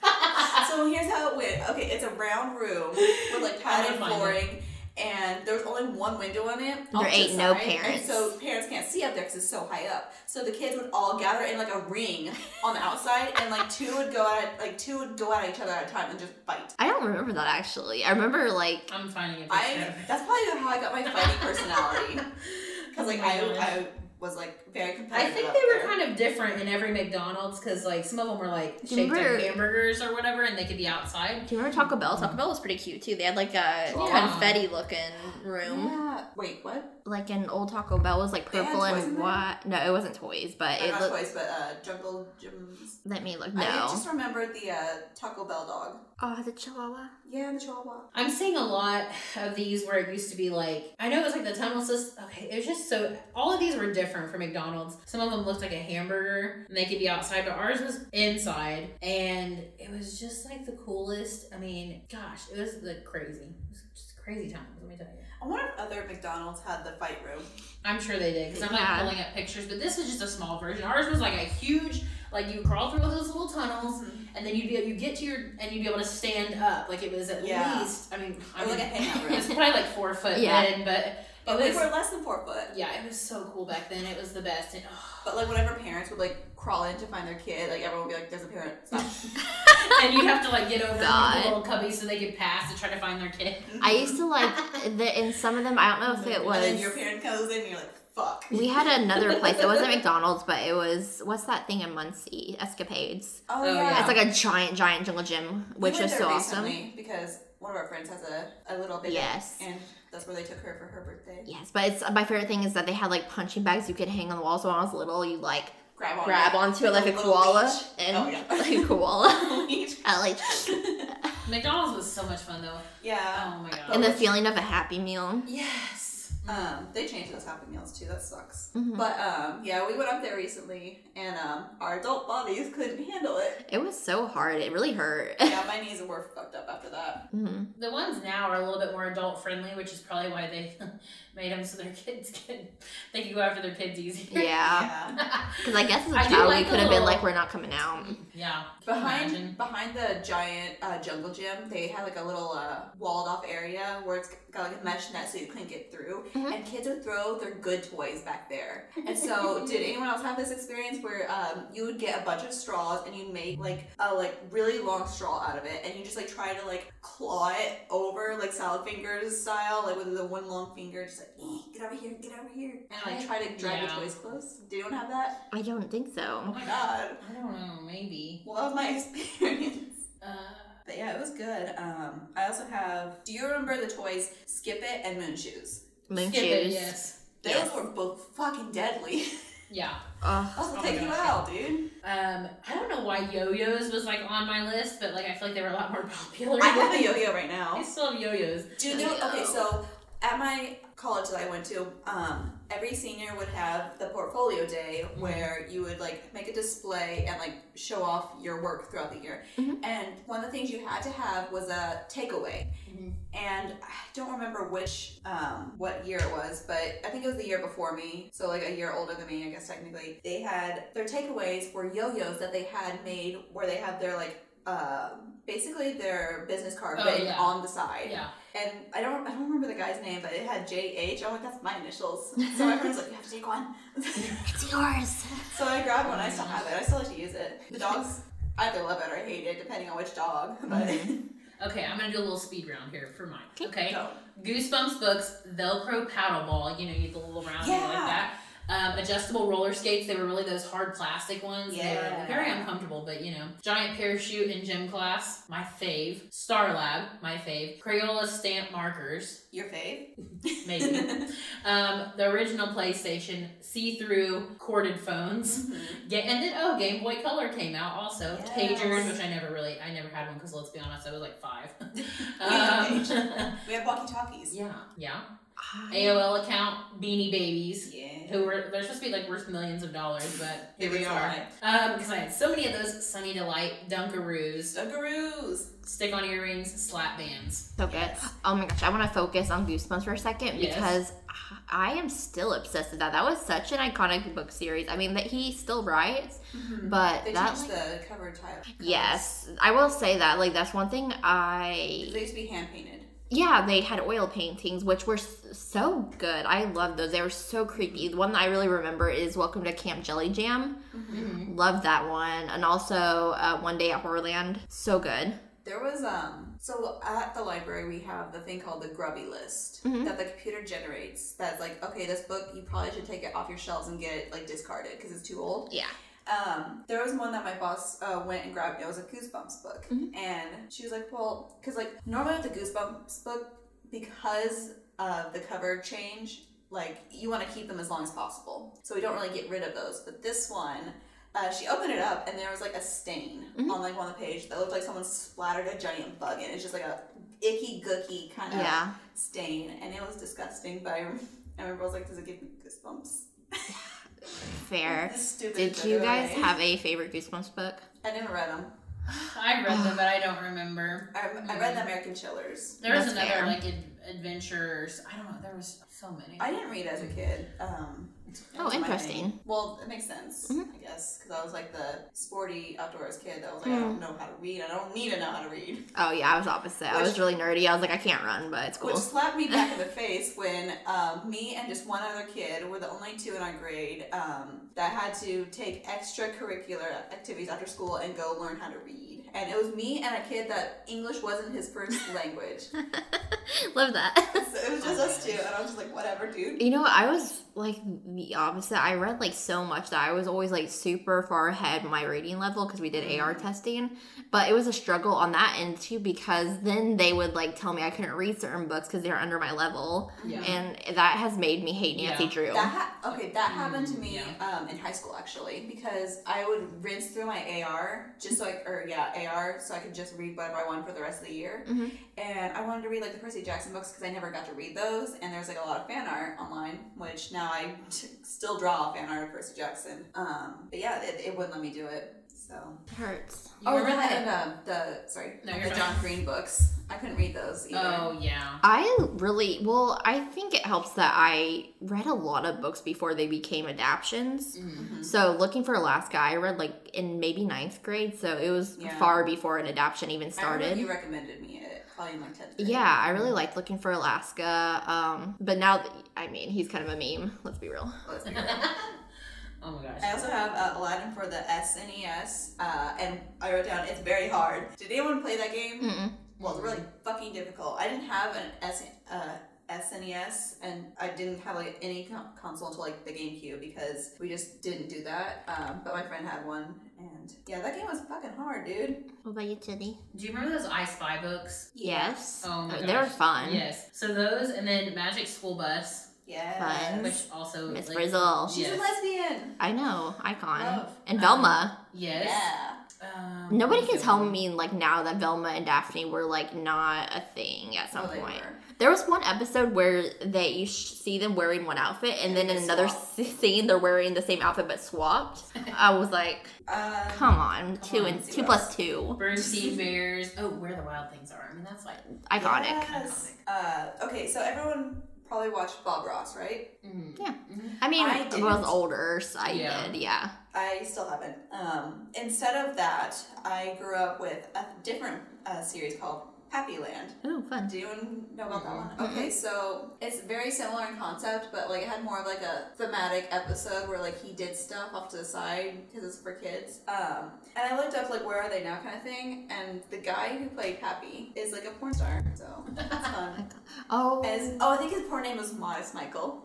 so here's how it went. Okay, it's a round room with like padded
I'm
flooring, and there's only one window in it.
There ain't no parents.
And so parents can't see up there because it's so high up. So the kids would all gather in like a ring on the outside, and like two would go at like two would go at each other at a time and just fight.
I don't remember that actually. I remember like
I'm finding a picture.
I that's probably how I got my fighting personality because like
Oh
I. I was like very competitive.
I
think
they were
there.
kind of different in every McDonald's because like some of them were like
Do you
shaped like hamburgers or whatever, and they could be outside.
do you remember Taco Bell? Taco Bell was pretty cute too. They had like a
Yeah.
confetti looking room.
Yeah. Wait, what?
Like an old Taco Bell was like purple and
there?
white. No, it wasn't toys, but it
not
looked.
toys, but uh, Jungle Gyms.
Let me look. No, I
just remembered the uh, Taco Bell dog.
Oh, the Chihuahua.
Yeah, the Chihuahua.
I'm seeing a lot of these where it used to be like I know it was like the tunnel system. Okay, it was just so all of these were different for McDonald's. Some of them looked like a hamburger and they could be outside, but ours was inside, and it was just like the coolest. I mean, gosh, it was like crazy. It was just crazy times. Let me tell you.
I wonder if other McDonald's had the fight room.
I'm sure they did because I'm
Yeah.
like pulling up pictures, but this was just a small version. Ours was like a huge, like you crawl through all those little tunnels, mm-hmm. and then you'd be you get to your and you'd be able to stand up. Like it was at
Yeah.
least, I mean, I
Or like a hangout room.
it's probably like four foot
Yeah.
in, but
But
it
we were less than four foot.
yeah, it was so cool back then. It was the best. And, oh.
But like whenever parents would like crawl in to find their kid, like everyone would be like, "There's a parent." Stop.
and you'd have to like get over
God.
the little cubby so they could pass to try to find their kid.
I used to like the in some of them. I don't know if it
and then
was.
your parent comes in, and you're like, "Fuck."
We had another place. It wasn't McDonald's, but it was what's that thing in Muncie? Escapades.
Oh,
Oh,
yeah.
yeah.
It's like a giant, giant jungle gym, which
went
was so awesome.
Because one of our friends has a, a little baby.
Yes.
And that's where they took her for her birthday.
Yes, but it's my favorite thing is that they had like punching bags you could hang on the wall. So when I was little, you like
Grab on.
grab onto it like a
little
koala
leash.
Oh, and
Oh, yeah.
like a koala.
Leash.
I like
McDonald's was so much fun though.
yeah.
Oh my god.
and the feeling of a happy meal.
yes.
Um, they changed those Happy Meals too. That sucks.
Mhm.
But um, yeah, we went up there recently, and um, our adult bodies couldn't handle it.
It was so hard. It really hurt.
Yeah, my knees were fucked up after that.
Mhm.
The ones now are a little bit more adult friendly, which is probably why they made them so their kids can they can go after their kids easier.
Yeah.
Yeah.
Because I guess as a
I do
child,
like
we could have
the
been like, we're not coming out.
yeah.
Behind
imagine?
behind the giant uh, jungle gym, they had like a little uh, walled off area where it's got like a mesh net so you couldn't get through,
Mhm.
and kids would throw their good toys back there. And so, did anyone else have this experience where um, you would get a bunch of straws and you'd make like a like really long straw out of it, and you just like try to like claw it over like salad fingers style, like with the one long finger, just like eh, get over here, get over here, and like try to drag
Yeah.
the toys close. Did anyone have that?
I don't think so.
Oh my god.
I don't know, maybe.
Well, that was my experience.
Uh,
But yeah, it was good. Um, I also have. Do you remember the toys Skip It and Moon Shoes?
Moon
skip it, yes.
Those
Yes.
were both fucking deadly.
Yeah.
Ugh.
I'll
Oh my
take you out, dude.
Um, I don't know why yo-yos was like on my list, but like I feel like they were a lot more popular.
I have a yo-yo right now.
I still have yo-yos.
Do you know?
Yo.
Okay, so at my college that I went to, um, every senior would have the portfolio day where you would like make a display and like show off your work throughout the year.
Mhm.
And one of the things you had to have was a takeaway.
Mhm.
And I don't remember which um, what year it was, but I think it was the year before me, so like a year older than me, I guess technically. They had their takeaways were yo-yos that they had made where they had their like. Uh, basically their business card
Oh,
written
yeah.
on the side
Yeah.
And I don't I don't remember the guy's name, but it had JH. I'm like, that's my initials. So everyone's like, you have to take one.
It's yours.
so I grabbed one. I still have it. I still like to use it. The dogs either love it or hate it, depending on which dog. But mm-hmm.
Okay, I'm gonna do a little speed round here for mine.
Okay.
Okay.
go.
Goosebumps books, Velcro paddle ball. You know, you get the little round thing like that. Um, adjustable roller skates. They were really those hard plastic ones. They were
Yeah.
very uncomfortable, but you know. Giant parachute in gym class. My fave. Star Lab. My fave. Crayola stamp markers.
Your fave?
Maybe. um, the original PlayStation. See-through corded phones.
Mhm.
Yeah, and then oh, Game Boy Color came out also.
Yes.
Pagers, which I never really, I never had one because let's be honest, I was like five. um,
We have walkie talkies.
yeah, yeah.
I-
AOL account, Beanie Babies,
Yeah.
who were they're supposed to be like worth millions of dollars, but here we
we
are.
are.
Um, because I had so many of those Sunny Delight, Dunkaroos,
Dunkaroos.
stick-on earrings, slap bands.
So good.
Yes.
Oh my gosh, I want to focus on Goosebumps for a second
Yes.
because I am still obsessed with that. That was such an iconic book series. I mean, that he still writes, but
They
that
changed
like,
the cover type.
yes, I will say that like that's one thing I.
They
I
used to be hand painted.
Yeah they had oil paintings which were so good. I love those. They were so creepy. The one that I really remember is Welcome to Camp Jelly Jam.
Mm-hmm.
Love that one, and also uh, One Day at Horrorland. So good.
There was um so at the library we have the thing called the grubby list
Mhm.
that the computer generates that's like okay this book you probably should take it off your shelves and get it like discarded because it's too old
Yeah.
Um there was one that my boss uh, went and grabbed it was a goosebumps book
Mhm.
and she was like well because like normally with the goosebumps book because of the cover change like you want to keep them as long as possible so we don't really get rid of those but this one uh, she opened it up and there was like a stain
Mhm.
on like one of the page that looked like someone splattered a giant bug in. It's just like a icky gooky kind of
Yeah.
stain, and it was disgusting. But I, I remember I was like, "Does it give me goosebumps?"
Fair. Did you guys
way.
have a favorite Goosebumps book?
I never read them.
I read them, but I don't remember.
I, I read the American Chillers.
There was
That's
another
fair.
like ad- adventures. I don't know. There was so many.
I didn't read as a kid. Um, it
Oh, interesting.
Well, it makes sense,
Mhm.
I guess, because I was like the sporty outdoors kid that was like, I don't know how to read. I don't need to know how to read.
Oh yeah, I was opposite. I was really nerdy. I was like, I can't run, but it's cool.
Which slapped me back in the face when um, me and just one other kid were the only two in our grade um, that had to take extracurricular activities after school and go learn how to read. And it was me and a kid that English wasn't his first language.
Love that.
So it was just us two, and I was just like, whatever, dude.
You know, what? I was like the opposite. I read like so much that I was always like super far ahead my reading level because we did AR testing. But it was a struggle on that end too because then they would like tell me I couldn't read certain books because they were under my level,
yeah.
and that has made me hate Nancy
Yeah.
Drew.
That ha- okay, that happened to
Mm,
me
yeah.
um, in high school actually because I would rinse through my AR just so I or yeah AR so I could just read whatever I wanted for the rest of the year.
Mhm.
And I wanted to read like the Percy Percy Jackson books because I never got to read those, and there's like a lot of fan art online, which now I still draw fan art of Percy Jackson. Um, but yeah, it, it wouldn't let me do it. So
It hurts.
You
oh,
remember
and
that?
uh, the sorry,
No,
the John
fine.
Green books. I couldn't read those either.
Oh yeah.
I really well. I think it helps that I read a lot of books before they became adaptions.
Mhm.
So looking for Alaska, I read like in maybe ninth grade, so it was
Yeah.
far before an adaptation even started.
remember you recommended me it probably in like tenth.
Yeah, I really liked looking for Alaska. Um, but now, that, I mean, he's kind of a meme. Let's be real.
Let's be real.
oh my gosh.
I also have uh, Aladdin for the SNES, uh, and I wrote down it's very hard. Did anyone play that game?
Mm-mm.
Well, it's really fucking difficult. I didn't have an S, uh, SNES, and I didn't have like any con- console until like the GameCube because we just didn't do that. Um, but my friend had one, and yeah, that game was fucking hard, dude.
What about you, Titty?
Do you remember those I Spy books?
Yes.
Oh my
they were
gosh.
fun.
Yes. So those, and then Magic School Bus,
Yeah.
Fun.
which also
Miss
like,
Frizzle.
She's
Yes.
a lesbian.
I know, icon.
Love.
And
Um,
Velma.
Yes.
Yeah.
Um,
Nobody can tell me like now that Velma and Daphne were like not a thing at some
Oh,
point.
were.
There was one episode where they you sh- see them wearing one outfit, and then in another
swap.
s- scene they're wearing the same outfit but swapped. I was like,
Um,
come on, two
on,
and
see
two
what
plus two,
Bernstein Bears. Oh, where the wild things are. I mean, that's like.
iconic.
Yes. Uh, okay, so everyone probably watched Bob Ross, right?
Mm.
Yeah.
Mhm.
I mean,
I
I, was older, so I
Yeah.
did, yeah.
I still haven't. Um, instead of that, I grew up with a different uh, series called Happy Land.
Ooh, fun.
Do anyone know about that one? Okay, so it's very similar in concept, but like it had more of like a thematic episode where like he did stuff off to the side because it's for kids. Um, and I looked up like where are they now kind of thing, and the guy who played Happy is like a porn star, so that's fun.
Oh,
And oh, I think his porn name was Modest Michael.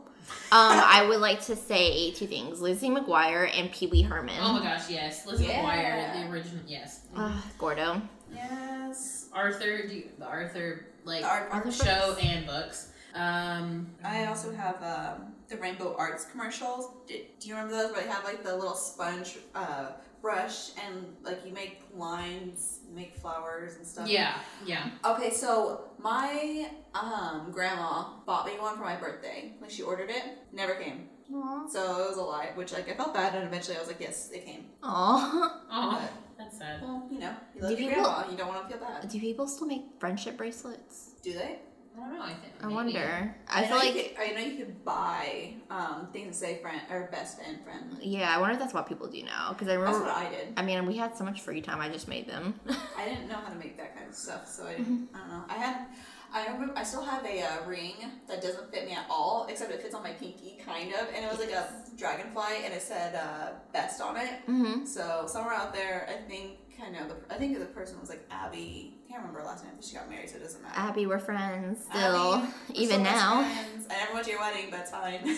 Um, I would like to say two things: Lizzie McGuire and Pee Wee Herman.
Oh my gosh, yes. Lizzie
Yeah.
McGuire, the original. Yes.
Ah, Gordo.
Yes.
Arthur, do you, the Arthur like
Art, art
show and books. Um,
I also have um, the Rainbow Arts commercials. Do, do you remember those where they have like the little sponge uh, brush and like you make lines, make flowers and stuff?
yeah, yeah.
Okay, so my um, grandma bought me one for my birthday. Like she ordered it, never came.
Aw.
So it was a lie, which like I felt bad, and eventually I was like, yes, it came.
Aw.
Oh, that's sad.
Well, you know, you love
Do
your
people-
grandma, you don't want to feel bad.
Do people still make friendship bracelets?
Do they?
I don't know. I think.
I
maybe.
wonder. I, feel like
you could, I know you could buy um, things that say friend or best friend friend.
Yeah, I wonder if that's what people do now. Because I
That's
remember,
what I did.
I mean, we had so much free time. I just made them.
I didn't know how to make that kind of stuff, so I didn't. I don't know. I had. I remember. I still have a uh, ring that doesn't fit me at all, except it fits on my pinky, kind of, and it was like a dragonfly, and it said uh, "best" on it.
mm-hmm.
So somewhere out there, I think I know the. I think the person was like Abby. Can't remember her last name, but she got married, so it doesn't matter.
Abby, we're friends still,
Abby,
even
still best
now.
friends. I never went to your wedding, but it's fine.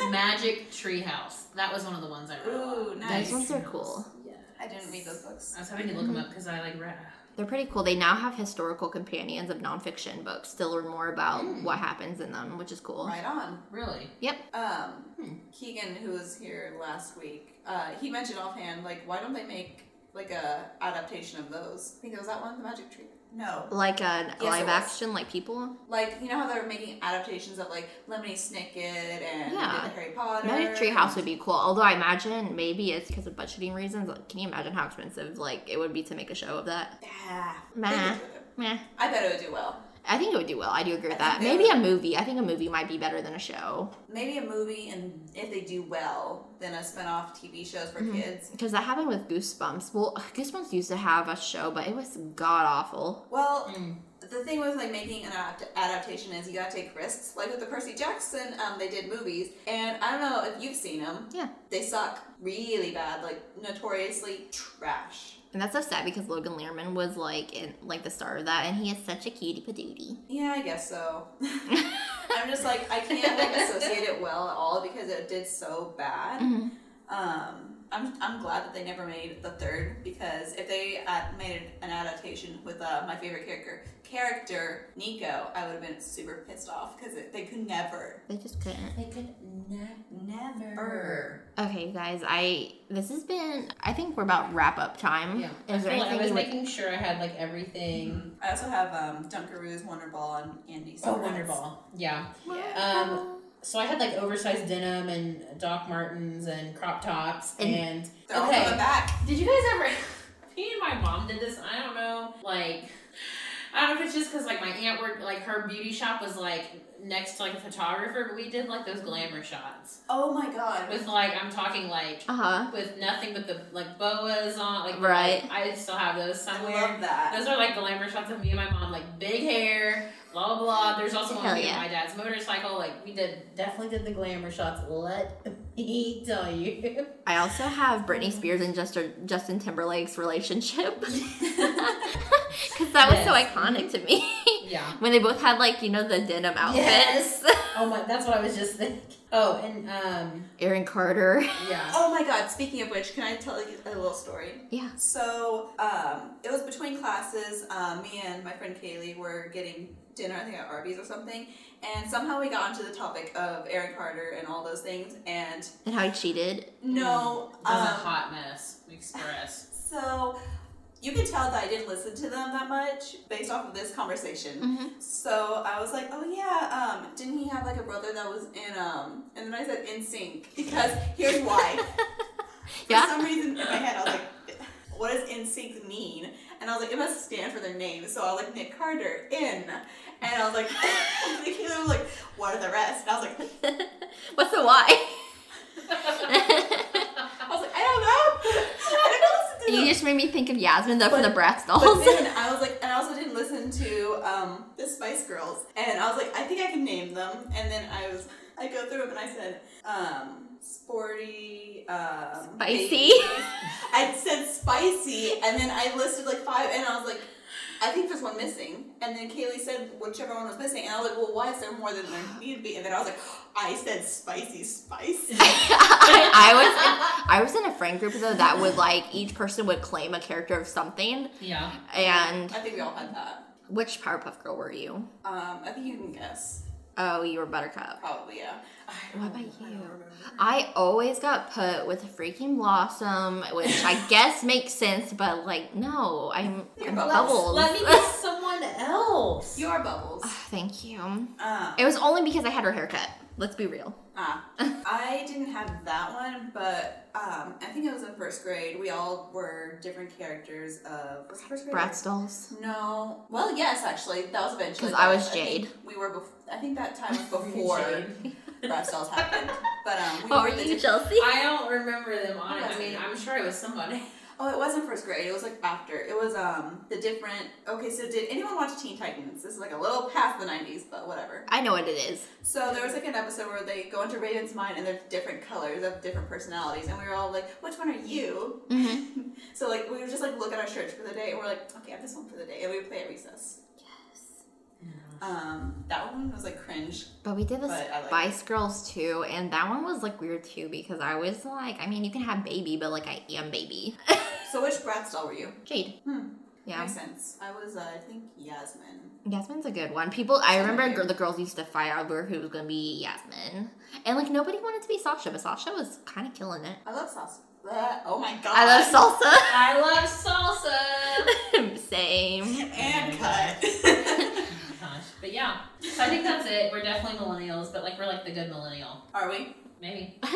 Magic Treehouse. That was one of the ones I read. a lot.
Ooh, nice.
Those ones are cool.
Yeah.
I didn't read those books.
I was having to look them up because I like read.
They're pretty cool. They now have historical companions of nonfiction books to learn more about
Mm.
what happens in them, which is cool.
Right on.
Really? Yep.
Um,
Hmm.
Keegan, who was here last week, uh, he mentioned offhand, like, why don't they make like a adaptation of those? I think it was that one, the Magic Tree. No,
Like a
it
live action, like people.
like you know how they're making adaptations of like Lemony Snicket and
Yeah.
Harry Potter.
Magic Treehouse would be cool. Although I imagine maybe it's because of budgeting reasons. Like, can you imagine how expensive like it would be to make a show of that?
Yeah,
Meh.
they could do it.
Meh.
I bet it would do well.
I think it would do well. I do agree with that.
think they
Maybe a movie. I think a movie might be better than a show
Maybe a movie, and if they do well, then a spin-off TV shows for
Mhm.
kids.
because that happened with Goosebumps. Well, Goosebumps used to have a show, but it was god awful.
Well,
Mm.
the thing with like making an adapt- adaptation is you gotta take risks. Like with the Percy Jackson, um, they did movies, and I don't know if you've seen them.
Yeah.
They suck really bad, like notoriously trash.
And that's so sad because Logan Lerman was like in like the star of that, and he is such a cutie patootie.
Yeah, I guess so. I'm just like I can't like associate it well at all because it did so bad.
Mhm.
Um, I'm, I'm glad that they never made the third because if they uh, made an adaptation with uh, my favorite character, character Nico, I would have been super pissed off because they could never,
They just couldn't.
They could ne-
never.
Okay, guys, I this has been. I think we're about wrap up time.
Yeah. I,
Is there
feel like I was
you would?
making sure I had like everything.
I also have um, Dunkaroos, Wonderball, and Andy.
Oh,
Sobrats.
Wonderball. Yeah.
Yeah.
Um, So I had like oversized denim and Doc Martens and crop tops
And-
and,
They're all
okay.
coming back.
Did you guys ever? Me and my mom did this. I don't know. Like, I don't know if it's just because like my aunt worked like her beauty shop was like next to like a photographer, but we did like those glamour shots
Oh my god.
with like I'm talking like
Uh huh.
with nothing but the like boas on. Like
Right.
like, I still have those
I
somewhere.
love that.
Those are like glamour shots of me and my mom, like big hair, blah blah blah. There's also one
Hell
of me
yeah.
and my dad's motorcycle. Like we did, definitely did the glamour shots. Let me tell you.
I also have Britney Spears and Justin Justin Timberlake's relationship because that was so iconic to me.
Yeah.
when they both had like you know the denim outfits.
Yes. Oh my, that's what I was just thinking. Oh, and um,
Aaron Carter.
yeah.
Oh my god, speaking of which, can I tell you a little story?
Yeah.
So, um, it was between classes. Um, me and my friend Kaylee were getting dinner, I think at Arby's or something, and somehow we got onto the topic of Aaron Carter and all those things. And
And how he cheated.
no,
It was a
um,
hot mess. Express.
so you can tell that I didn't listen to them that much based off of this conversation.
Mhm.
So I was like, oh yeah, um, didn't he have like a brother that was in um, and then I said in sync because here's why.
Yeah.
For some reason in my head, I was like, what does in sync mean? And I was like, it must stand for their name. So I was like, Nick Carter, in. And I was like, and Kayla was like, what are the rest? And I was like,
What's the why?
I was like, I don't know. I don't listen to
you
them.
just made me think of Yasmin though from
But-
the Bratz
But
dolls.
then I was like, and I also didn't listen to um, the Spice Girls. And I was like, I think I can name them. And then I was, I go through them and I said, um, sporty, um,
Spicy.
I said spicy, and then I listed like five, and I was like, I think there's one missing. And then Kaylee said whichever one was missing, and I was like, well, why is there more than there need to be? And then I was like, I said spicy spicy.
I, I was in, I was in a friend group though that would like each person would claim a character of something.
Yeah.
And
I think we all had that.
which Powerpuff Girl were you?
Um, I think you can guess.
Oh, you were Buttercup.
Probably, yeah.
What about you? I always got put with a freaking blossom, which I guess makes sense, but like, no, I'm,
You're
I'm
Bubbles.
bubbles.
Let me get someone else.
Your bubbles.
Thank you.
Um,
It was only because I had her haircut. Let's be real.
Ah, I didn't have that one, but um, I think it was in first grade. We all were different characters of was it first grade.
Bratz dolls.
No, well, yes, actually, that was eventually.
'Cause I was
think
Jade.
we were. Bef- I think that time was before Bratz dolls happened. But um, we
Oh,
were
are you Chelsea?
I don't remember them on it. I mean. I'm sure it was somebody.
Oh, it wasn't first grade. It was like after. It was um the different. Okay, so did anyone watch Teen Titans? This is like a little past the '90s, but whatever.
I know what it is.
So there was like an episode where they go into Raven's mind and they're different colors of different personalities, and we were all like, "Which one are you?"
Mm-hmm.
So like we would just like look at our shirts for the day, and we're like, "Okay, I have this one for the day," and we would play at recess. Um, that one was like cringe.
But we did the Spice Girls too, and that one was like weird too because I was like, I mean, you can have baby, but like I am baby.
So which Bratz doll were you?
Jade.
Hmm.
Yeah.
Makes sense. I was, uh, I think Yasmin.
Yasmin's a good one. People, I remember gr- the girls used to fight over who was gonna be Yasmin, and like nobody wanted to be Sasha, but Sasha was kind of killing it.
I love salsa. Bleh. Oh my god.
I love salsa.
I love salsa.
Same.
and cut.
Gosh. But yeah, so I think that's it. We're definitely millennials, but like we're like the good millennial.
Are we?
Maybe.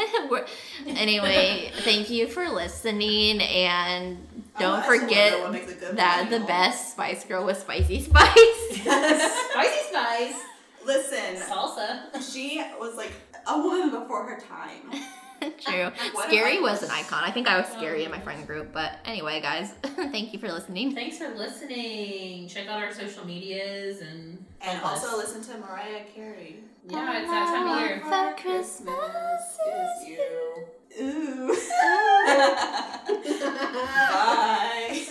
Anyway, thank you for listening, and
Oh,
don't
I actually wanna know what
forget
makes a good
that the best Spice Girl was Spicy Spice.
Spicy spice.
Listen,
Salsa.
she was like a woman before her time.
True.
What
Scary was an icon. I think I was oh, scary in my friend group. But anyway, guys, thank you for listening.
Thanks for listening. Check out our social medias and
And
help us.
also listen to Mariah Carey.
Yeah, it's that time of year.
For Christmas
is you. Ooh.
Ooh.
Bye.